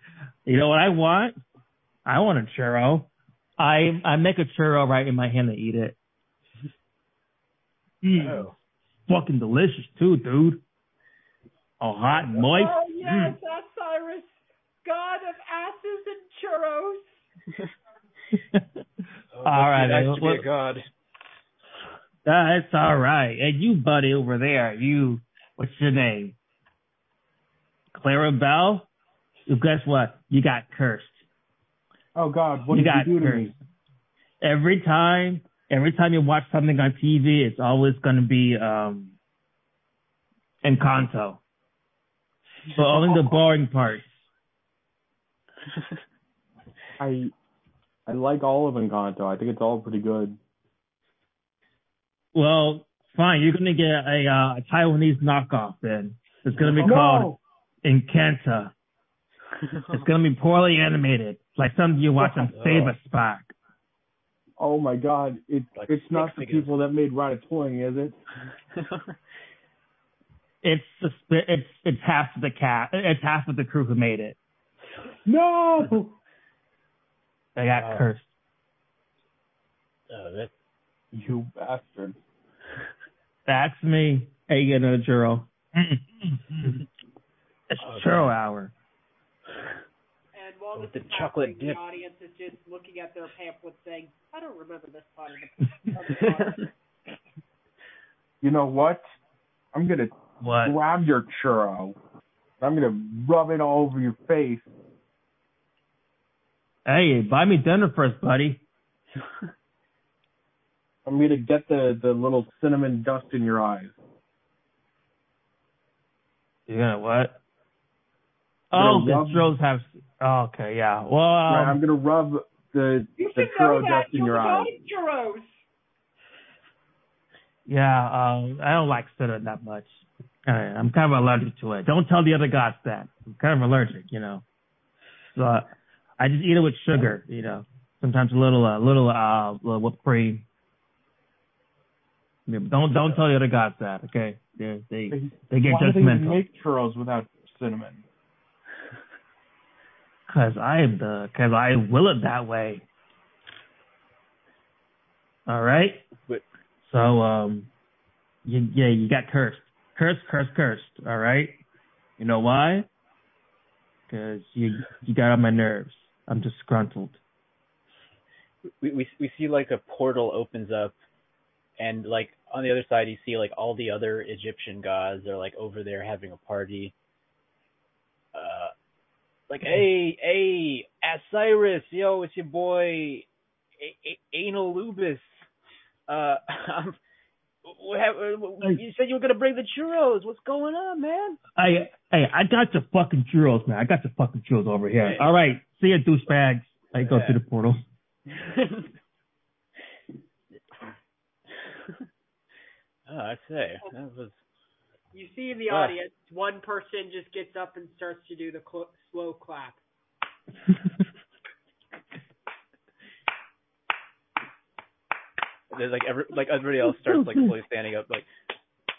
you know what I want? I want a churro. I I make a churro right in my hand and eat it. Mm, Oh. Fucking delicious too, dude. Oh, hot and moist. Oh yes, Mm. Osiris, god of asses and churros. Oh, All right, Nice to be a god. That's all right. And you, buddy, over there, you, what's your name? Clarabelle? Guess what? You got cursed. Oh God, what you did got you do to cursed. me? Every time, every time you watch something on TV, it's always going to be um Encanto. But only the boring parts. I I like all of Encanto. I think it's all pretty good. Well, fine. You're going to get a, uh, a Taiwanese knockoff then. It's going to be No! called Encanta. It's going to be poorly animated, like something you watch on Oh. Save a Spark. Oh my God, it, Like it's not the figures. people that made Ratatouille, is it? It's the it's it's half of the cat. It's half of the crew who made it. No. They got Wow. cursed. oh, that, You bastard. That's me. Hey, you get another churro. it's churro hour. And while With the chocolate happening, dip. the audience is just looking at their pamphlet saying, "I don't remember this part of the." of the plot." You know what? I'm gonna grab your churro. I'm gonna rub it all over your face. Hey, buy me dinner first, buddy. I'm gonna get the the little cinnamon dust in your eyes. You gonna what? I'm Oh, gonna the rub- churros have. Oh, okay, yeah. Well, Right, um, I'm gonna rub the You the should know churro that. dust in You're your the eyes. god of churros. yeah. Um, I don't like cinnamon that much. Uh, I'm kind of allergic to it. Don't tell the other gods that. I'm kind of allergic, you know. So I just eat it with sugar, you know. Sometimes a little, uh, little, uh, little whipped cream. Yeah, don't don't tell the other gods that, okay? They they They- they get Why do they make churros without cinnamon? Cause I am the, cause I will it that way. All right. But- So um, you, yeah, you got cursed, cursed, cursed, cursed. All right. You know why? Cause you you got on my nerves. I'm disgruntled. we we we see like a portal opens up, and like on the other side you see like all the other Egyptian gods are like over there having a party. Uh, like hey hey Osiris, yo, it's your boy Anal Lubis. Uh, I'm, hap- you said you were gonna bring the churros. What's going on, man? I hey, I got the fucking churros, man. I got the fucking churros over here. All right. See a douchebag, I go yeah. through the portal. oh, I say that was. You see in the audience, one person just gets up and starts to do the cl- slow clap. There's like every like everybody else starts like fully standing up, like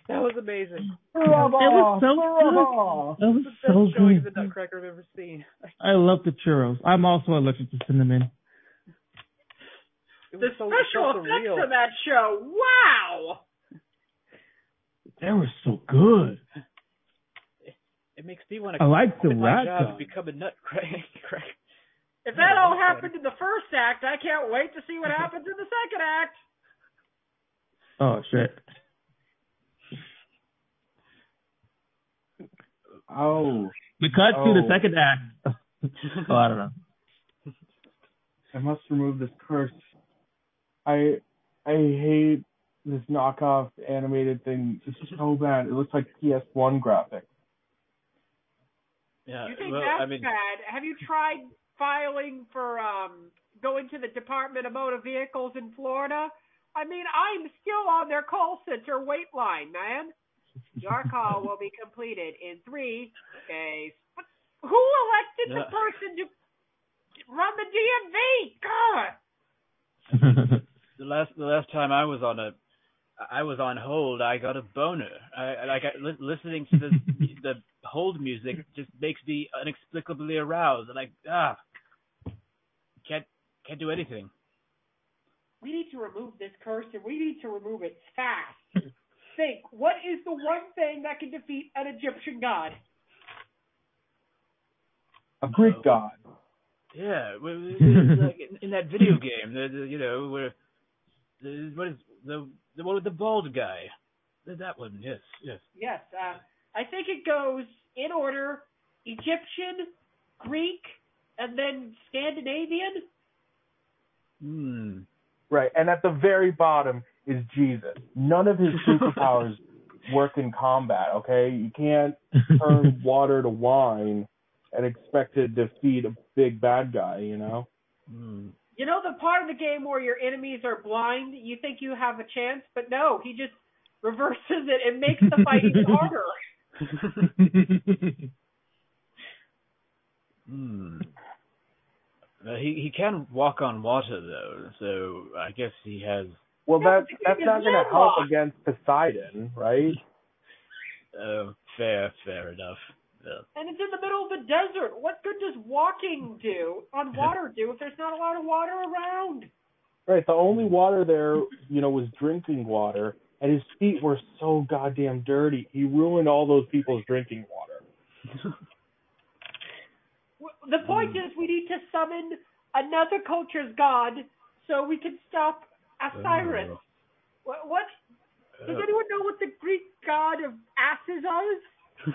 that was amazing. Bravo! It was so Bravo! That was The best so showing of good. the Nutcracker I've ever seen. I love the churros. I'm also allergic to cinnamon. The so, special so effects real. on that show, wow! They were so good. It makes me want to I like the quit my rat job and become a nutcracker. If that all happened in the first act, I can't wait to see what happens in the second act. Oh shit. Oh, We cut to the Oh. second act. oh, I don't know. I must remove this curse. I I hate this knockoff animated thing. It's so bad. It looks like PS1 graphics. Yeah, You think well, that's I mean, bad? Have you tried filing for um going to the Department of Motor Vehicles in Florida? I mean, I'm still on their call center wait line, man. Your call will be completed in three days. But who elected the person to run the DMV? God. the last the last time I was on a I was on hold, I got a boner. I like I, li- listening to the the hold music just makes me inexplicably aroused, and I ah can't can't do anything. We need to remove this curse, and we need to remove it fast. Think, what is the one thing that can defeat an Egyptian god? A Greek Oh. god. Yeah, w- w- it's like in, in that video game, the, the you know where the, what is the the one with the bald guy? That one, yes, yes. Yes, uh, I think it goes in order: Egyptian, Greek, and then Scandinavian. Hmm. Right, and at the very bottom is Jesus. None of his superpowers work in combat, okay? You can't turn water to wine and expect to defeat a big bad guy, you know? Hmm. You know the part of the game where your enemies are blind, you think you have a chance, but no, he just reverses it and makes the fighting harder. Hmm. Uh, he he can walk on water though, so I guess he has. Well, Yeah, that that's not going to help against Poseidon, right? Uh, fair, fair enough. Yeah. And it's in the middle of the desert. What good does walking do on water do if there's not a lot of water around? Right. The only water there, you know, was drinking water, and his feet were so goddamn dirty. He ruined all those people's drinking water. W- The point is, we need to summon another culture's god so we can stop Osiris. Oh. What? what? Does Uh, anyone know what the Greek god of asses is?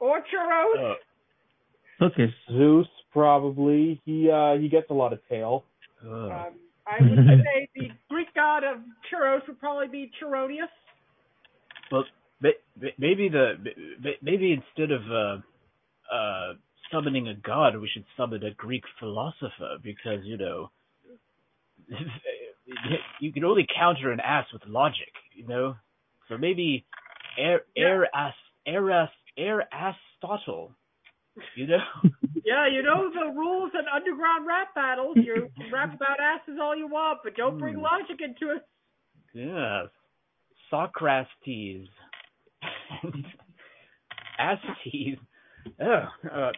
or churros? uh, okay. Zeus probably. He uh he gets a lot of tail. uh, Um, I would say the Greek god of churros would probably be Chironius. well, ma- ma- maybe the maybe instead of uh, summoning a god, we should summon a Greek philosopher because you know you can only counter an ass with logic, you know. So maybe air air ass air air Aristotle, you know. Yeah, you know the rules in underground rap battles. You rap about asses all you want, but don't bring Hmm. logic into it. Yes. Socrates. Astes. Yeah. Uh,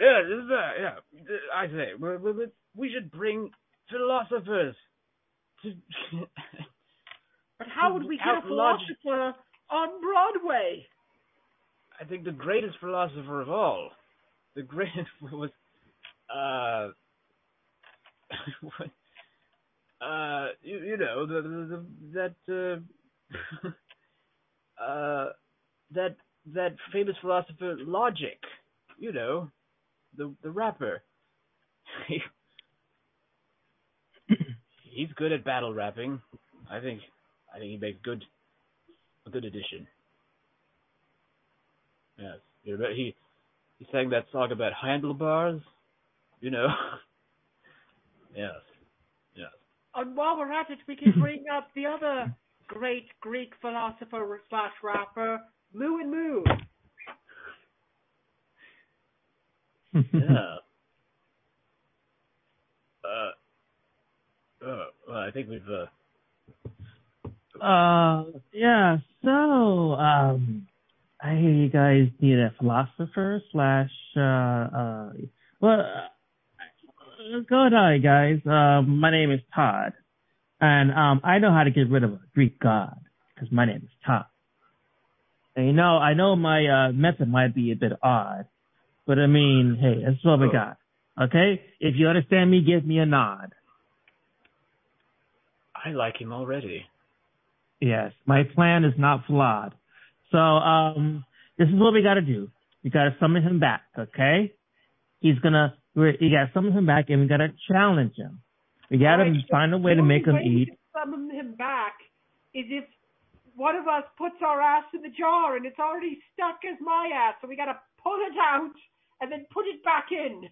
yeah, this is, uh, yeah. I say, we, we, we should bring philosophers to. But how would we get a philosopher on Broadway? I think the greatest philosopher of all, the greatest was, uh, uh, you, you know, the, the, the that, uh, uh, that that famous philosopher Logic, you know, the the rapper. He's good at battle rapping. I think I think he makes good a good addition. Yes. You he he sang that song about handlebars, you know. yes. Yes. And while we're at it, we can bring up the other great Greek philosopher slash rapper, Moo and Moo. Yeah. Uh Uh, well, I think we've. Uh, Uh, yeah. So, um, I hear you guys need a philosopher slash. Uh, uh, well, uh, go ahead, guys. Um, my name is Todd, and um, I know how to get rid of a Greek god because my name is Todd. And you know, I know my uh, method might be a bit odd, but I mean, hey, that's what we got. Okay, if you understand me, give me a nod. I like him already. Yes, my plan is not flawed. So, um, this is what we got to do. We got to summon him back. Okay, he's gonna. We're, you got to summon him back, and we got to challenge him. We got to Right, find a way to make him only way we eat. can Summon him back is if one of us puts our ass in the jar and it's already stuck as my ass, so we gotta pull it out and then put it back in.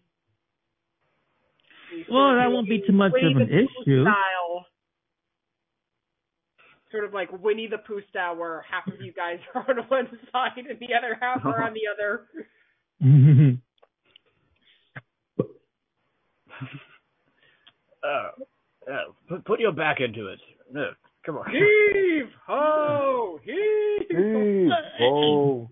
Well, that won't be too much of an Winnie the Pooh issue. Style. Sort of like Winnie the Pooh style, where half of you guys are on one side and the other half are on the other. Uh, uh, put put your back into it. No, come on. Heave ho! Heave! Oh.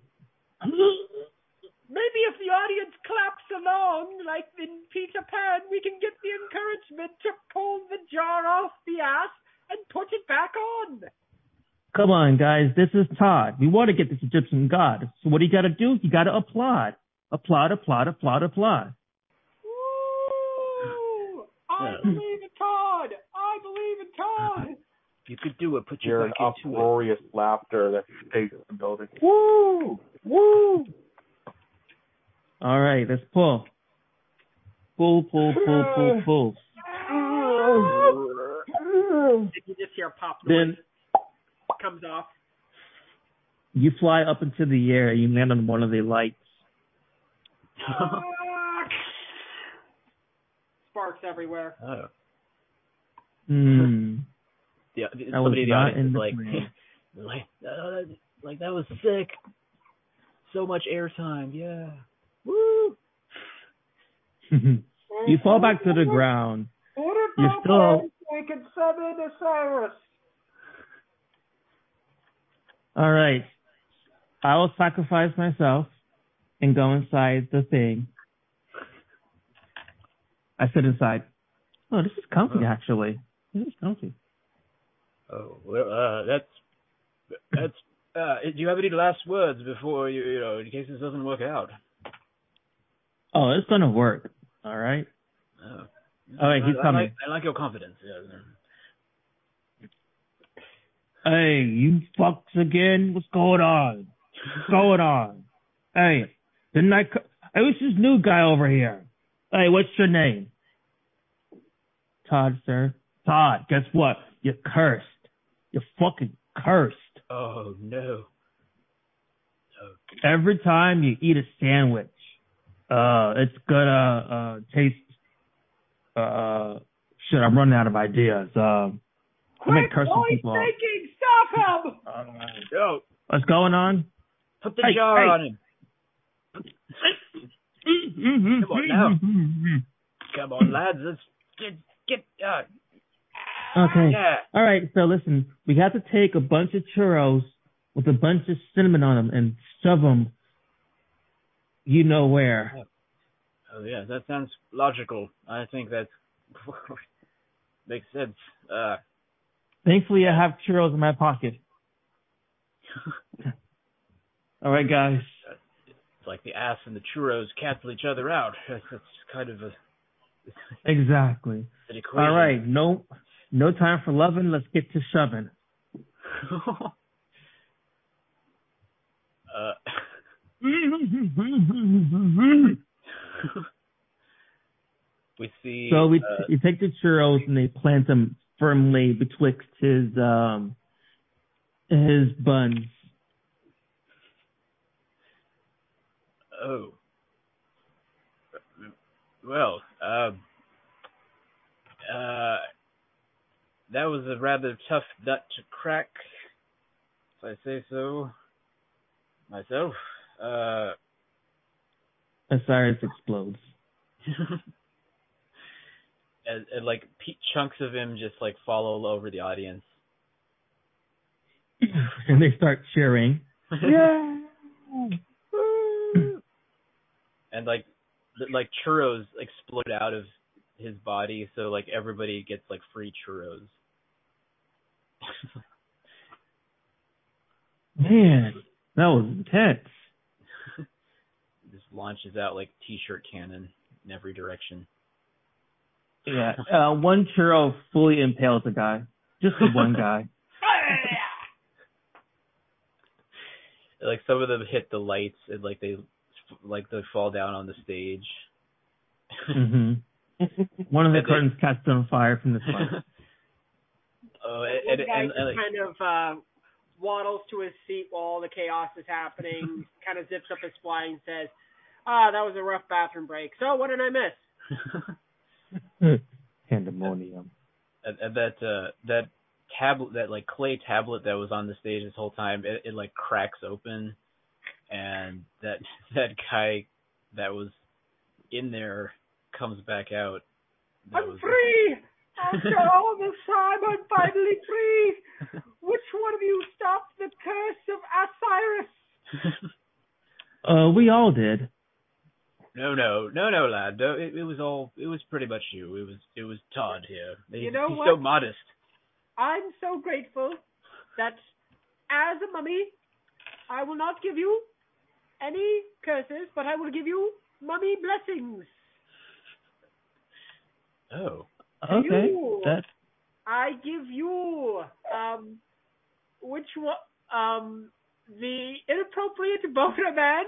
Maybe if the audience claps along, like in Peter Pan, we can get the encouragement to pull the jar off the ass and put it back on. Come on, guys. This is Todd. We want to get this Egyptian god. So what do you got to do? You got to applaud. Applaud, applaud, applaud, applaud. Woo! I believe in Todd. I believe in Todd. You could do it. Put Hear your an back into it. uproarious laughter that shakes the building. Woo! Woo! All right, let's pull. Pull, pull, pull, pull, pull. If you just hear pop Then comes off. you fly up into the air. You land on one of the lights. Sparks everywhere. oh. Hmm. Yeah, was somebody in the not audience in is the like, like, uh, that- like that was sick. So much airtime. Yeah. Woo! you fall back to the ground. Put it You're back still- on so we can summon Osiris. All right. I will sacrifice myself and go inside the thing. I sit inside. Oh, this is comfy, Oh. actually. This is comfy. Oh well, uh, that's that's. Uh, do you have any last words before you, you know, in case this doesn't work out? Oh, it's gonna work. All right. Oh. All right, he's I, I coming. like, I like your confidence. Yeah. Hey, you fucks again? What's going on? What's going on? Hey, didn't I? Co- hey, what's this new guy over here? Hey, what's your name? Todd, sir. Todd, guess what? You're cursed. You're fucking cursed. Oh no. Every time you eat a sandwich, uh, it's gonna uh taste. Uh, shit, I'm running out of ideas. Gonna Quick, curse some while he's people thinking, stop him! Yo, What's going on? put the Hey, jar hey. on him. Come on now. Come on, lads. Let's get get. Uh, Okay. yeah. All right. So listen, we have to take a bunch of churros with a bunch of cinnamon on them and shove them. You know where? Oh yeah, that sounds logical. I think that makes sense. Uh, Thankfully, I have churros in my pocket. All right, guys. it's like the ass and the churros cancel each other out. That's, that's kind of a Exactly. All right. No, no time for loving. Let's get to shoving. uh, we see. So we uh, you take the churros and they plant them firmly betwixt his um his buns. Oh. Well, um, uh, that was a rather tough nut to crack, if I say so myself. Uh, Osiris explodes. and, and like pe- chunks of him just like fall all over the audience. and they start cheering. Yeah. and like like churros explode out of his body, so like everybody gets like free churros. Man, that was intense. Just launches out like t-shirt cannon in every direction. Yeah. Uh, one churro fully impales a guy. Just the one guy. like some of them hit the lights and like they like they fall down on the stage. hmm One of the curtains catches on fire from the front. Oh, One and, and, guy and, and, like, kind of uh, waddles to his seat while all the chaos is happening, kind of zips up his fly and says, "Ah, that was a rough bathroom break. So what did I miss?" Pandemonium. and, and that uh that tablet that like clay tablet that was on the stage this whole time it, it like cracks open and that that guy that was in there comes back out that I'm was free. After all this time, I'm finally free. Which one of you stopped the curse of Osiris? Uh, we all did. no no no no lad no, it, it was all it was pretty much you it was it was Todd here he's, You know he's what? so modest I'm so grateful that as a mummy, I will not give you any curses, but I will give you mummy blessings. oh Okay. You. That I give you um which one um the inappropriate boner man.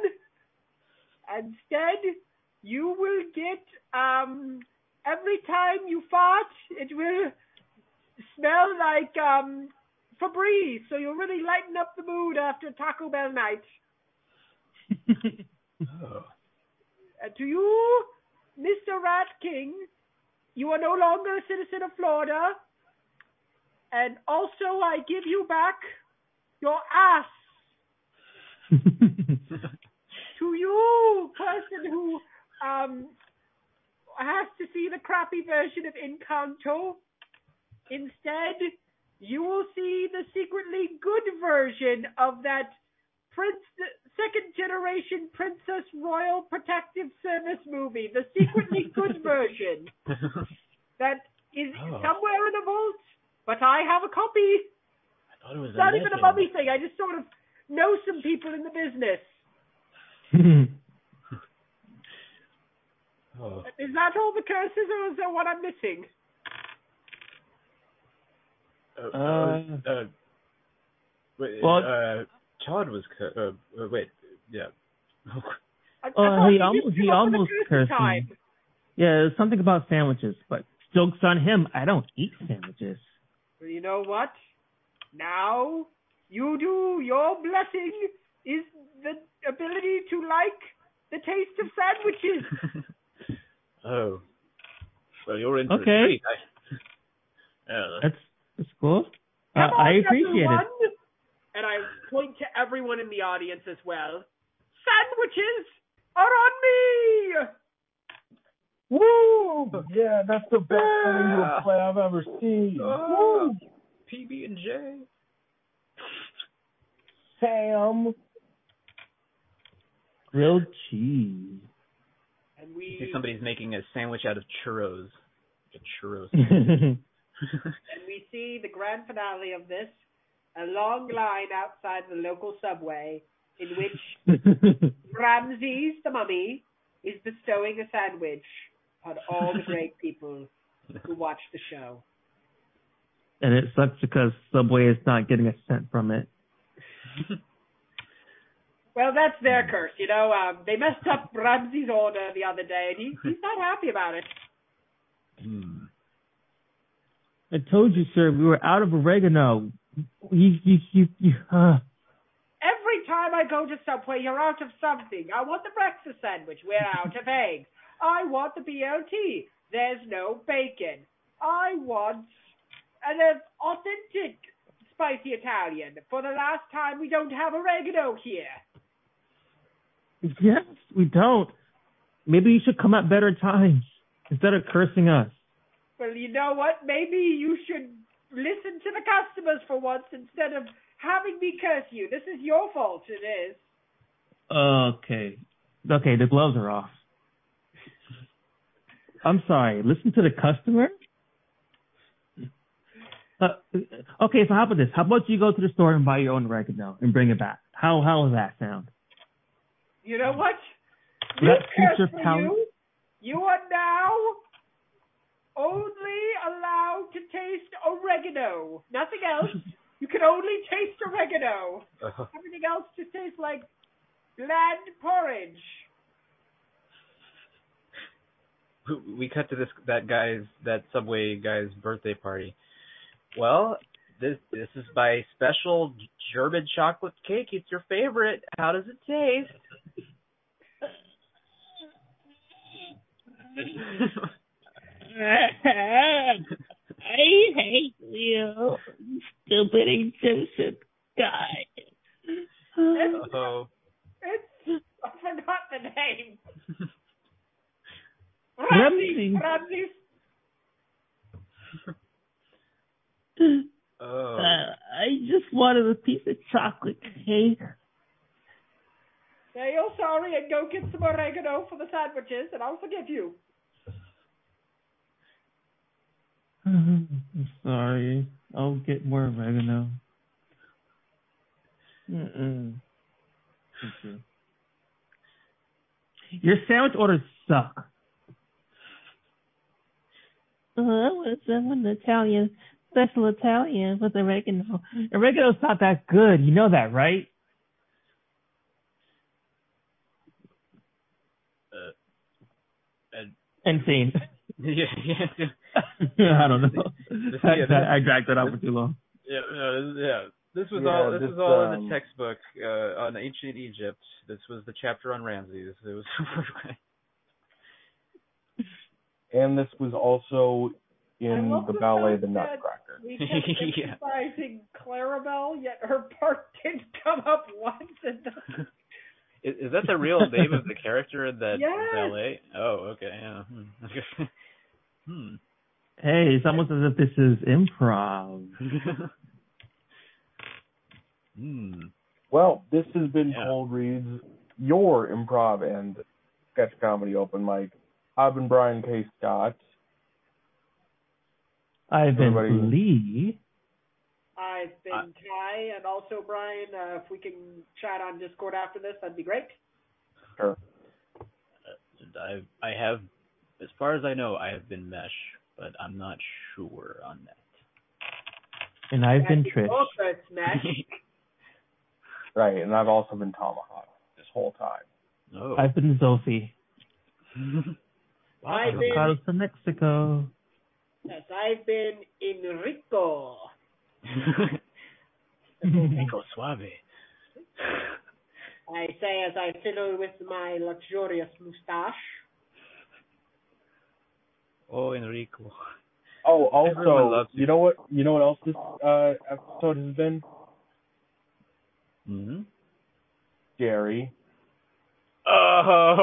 Instead, you will get um every time you fart, it will smell like um Febreze, so you'll really lighten up the mood after Taco Bell night. oh Uh, to you, Mr. Rat King, you are no longer a citizen of Florida. And also, I give you back your ass. To you, person who um has to see the crappy version of Encanto. Instead, you will see the secretly good version of that Prince, second generation Princess Royal Protective Service movie, the secretly good version that is Oh. somewhere in a vault, but I have a copy. I thought it was It's not even a legend. mummy thing. I just sort of know some people in the business. oh Is that all the curses, or is there one I'm missing? Uh, Uh, uh, uh, wait, well- uh, Todd was, cu- uh, uh, wait, yeah. I, I Oh, thought he you almost- he came up with a almost cursed time. me. yeah, it's something about sandwiches, but jokes on him. I don't eat sandwiches. Well, you know what? Now you do. Your blessing is the ability to like the taste of sandwiches. oh. Well, you're in for Okay. a treat. Yeah, That's that's cool. Uh, on, I appreciate everyone. it. And I point to everyone in the audience as well. Sandwiches are on me. Woo! Yeah, that's the best medieval play I've ever seen. Oh. Woo! PB and J. Sam. Grilled cheese. And we See, somebody's making a sandwich out of churros. A churros. and we see the grand finale of this, a long line outside the local Subway in which Ramses the mummy is bestowing a sandwich on all the great people who watch the show. and it sucks because Subway is not getting a cent from it. Well, that's their curse, you know. Um, they messed up Ramses' order the other day, and he, he's not happy about it. Hmm. I told you, sir, we were out of oregano. You, you, you, you uh, Every time I go to Subway, you're out of something. I want the breakfast sandwich. We're out of eggs. I want the BLT. There's no bacon. I want an authentic spicy Italian. For the last time, we don't have oregano here. yes, we don't. Maybe you should come at better times instead of cursing us. Well, you know what? Maybe you should listen to the customers for once instead of having me curse you. This is your fault. It is. Okay. Okay, the gloves are off. I'm sorry. Listen to the customer. Uh, okay, so how about this? How about you go to the store and buy your own oregano and bring it back? How how does that sound? You know what? That You suit your curse for palate? you. You are now only allowed to taste oregano. Nothing else. You can only taste oregano. Uh, Everything else just tastes like bland porridge. we cut to this that guy's that Subway guy's birthday party. Well, this this is my special German chocolate cake. It's your favorite. How does it taste? I hate you, stupid Egyptian guy. oh, It's I forgot the name. Ramsey. Ramsey. oh. Uh, I just wanted a piece of chocolate cake. Say you're sorry and go get some oregano for the sandwiches, and I'll forgive you. I'm sorry. I'll get more oregano. Mm-mm. Thank you. Your sandwich orders suck. Uh, I want some Italian, special Italian with oregano. Oregano's not that good. You know that, right? Uh, and- Insane. yeah, yeah, I don't know. I, Yeah, I dragged that out for too long. yeah, no, this, yeah. This was Yeah, all. This, this, was all in um, the textbook uh, on ancient Egypt. This was the chapter on Ramses. It was. And this was also in the the ballet The Nutcracker. We kept Yeah. Clarabelle, yet her part didn't come up once. In the... is, is that the real name of the character in that Yes. ballet? Oh, okay. Yeah. Hmm. Hey, it's almost as if this is improv. hmm. Well, this has been Yeah. Cold Reads, your improv and sketch comedy open mic. I've been Brian K. Scott. I've been Everybody- Lee. I've been I- Kai, and also Brian. Uh, if we can chat on Discord after this, that'd be great. Sure. I I have, as far as I know, I have been Mesh, but I'm not sure on that. And I've been That's Trish. Also, it's Mesh. Right, and I've also been Tomahawk this whole time. oh. I've been Zophie. I've been, Avocados to Mexico. yes, I've been Enrico. Enrico Suave. I say as I fiddle with my luxurious moustache. Oh, Enrico. Oh, also, loves you know what? You know what else this uh, episode has been? hmm Gary. Oh.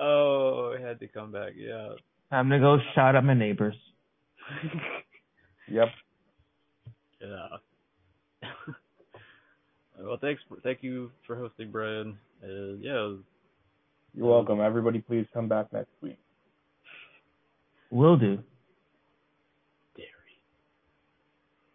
oh, it had to come back. Yeah. I'm gonna go shout at my neighbors. Yep. Yeah. well, thanks. For, thank you for hosting, Brian. Uh, yeah. You're welcome. Everybody, please come back next week. Will do.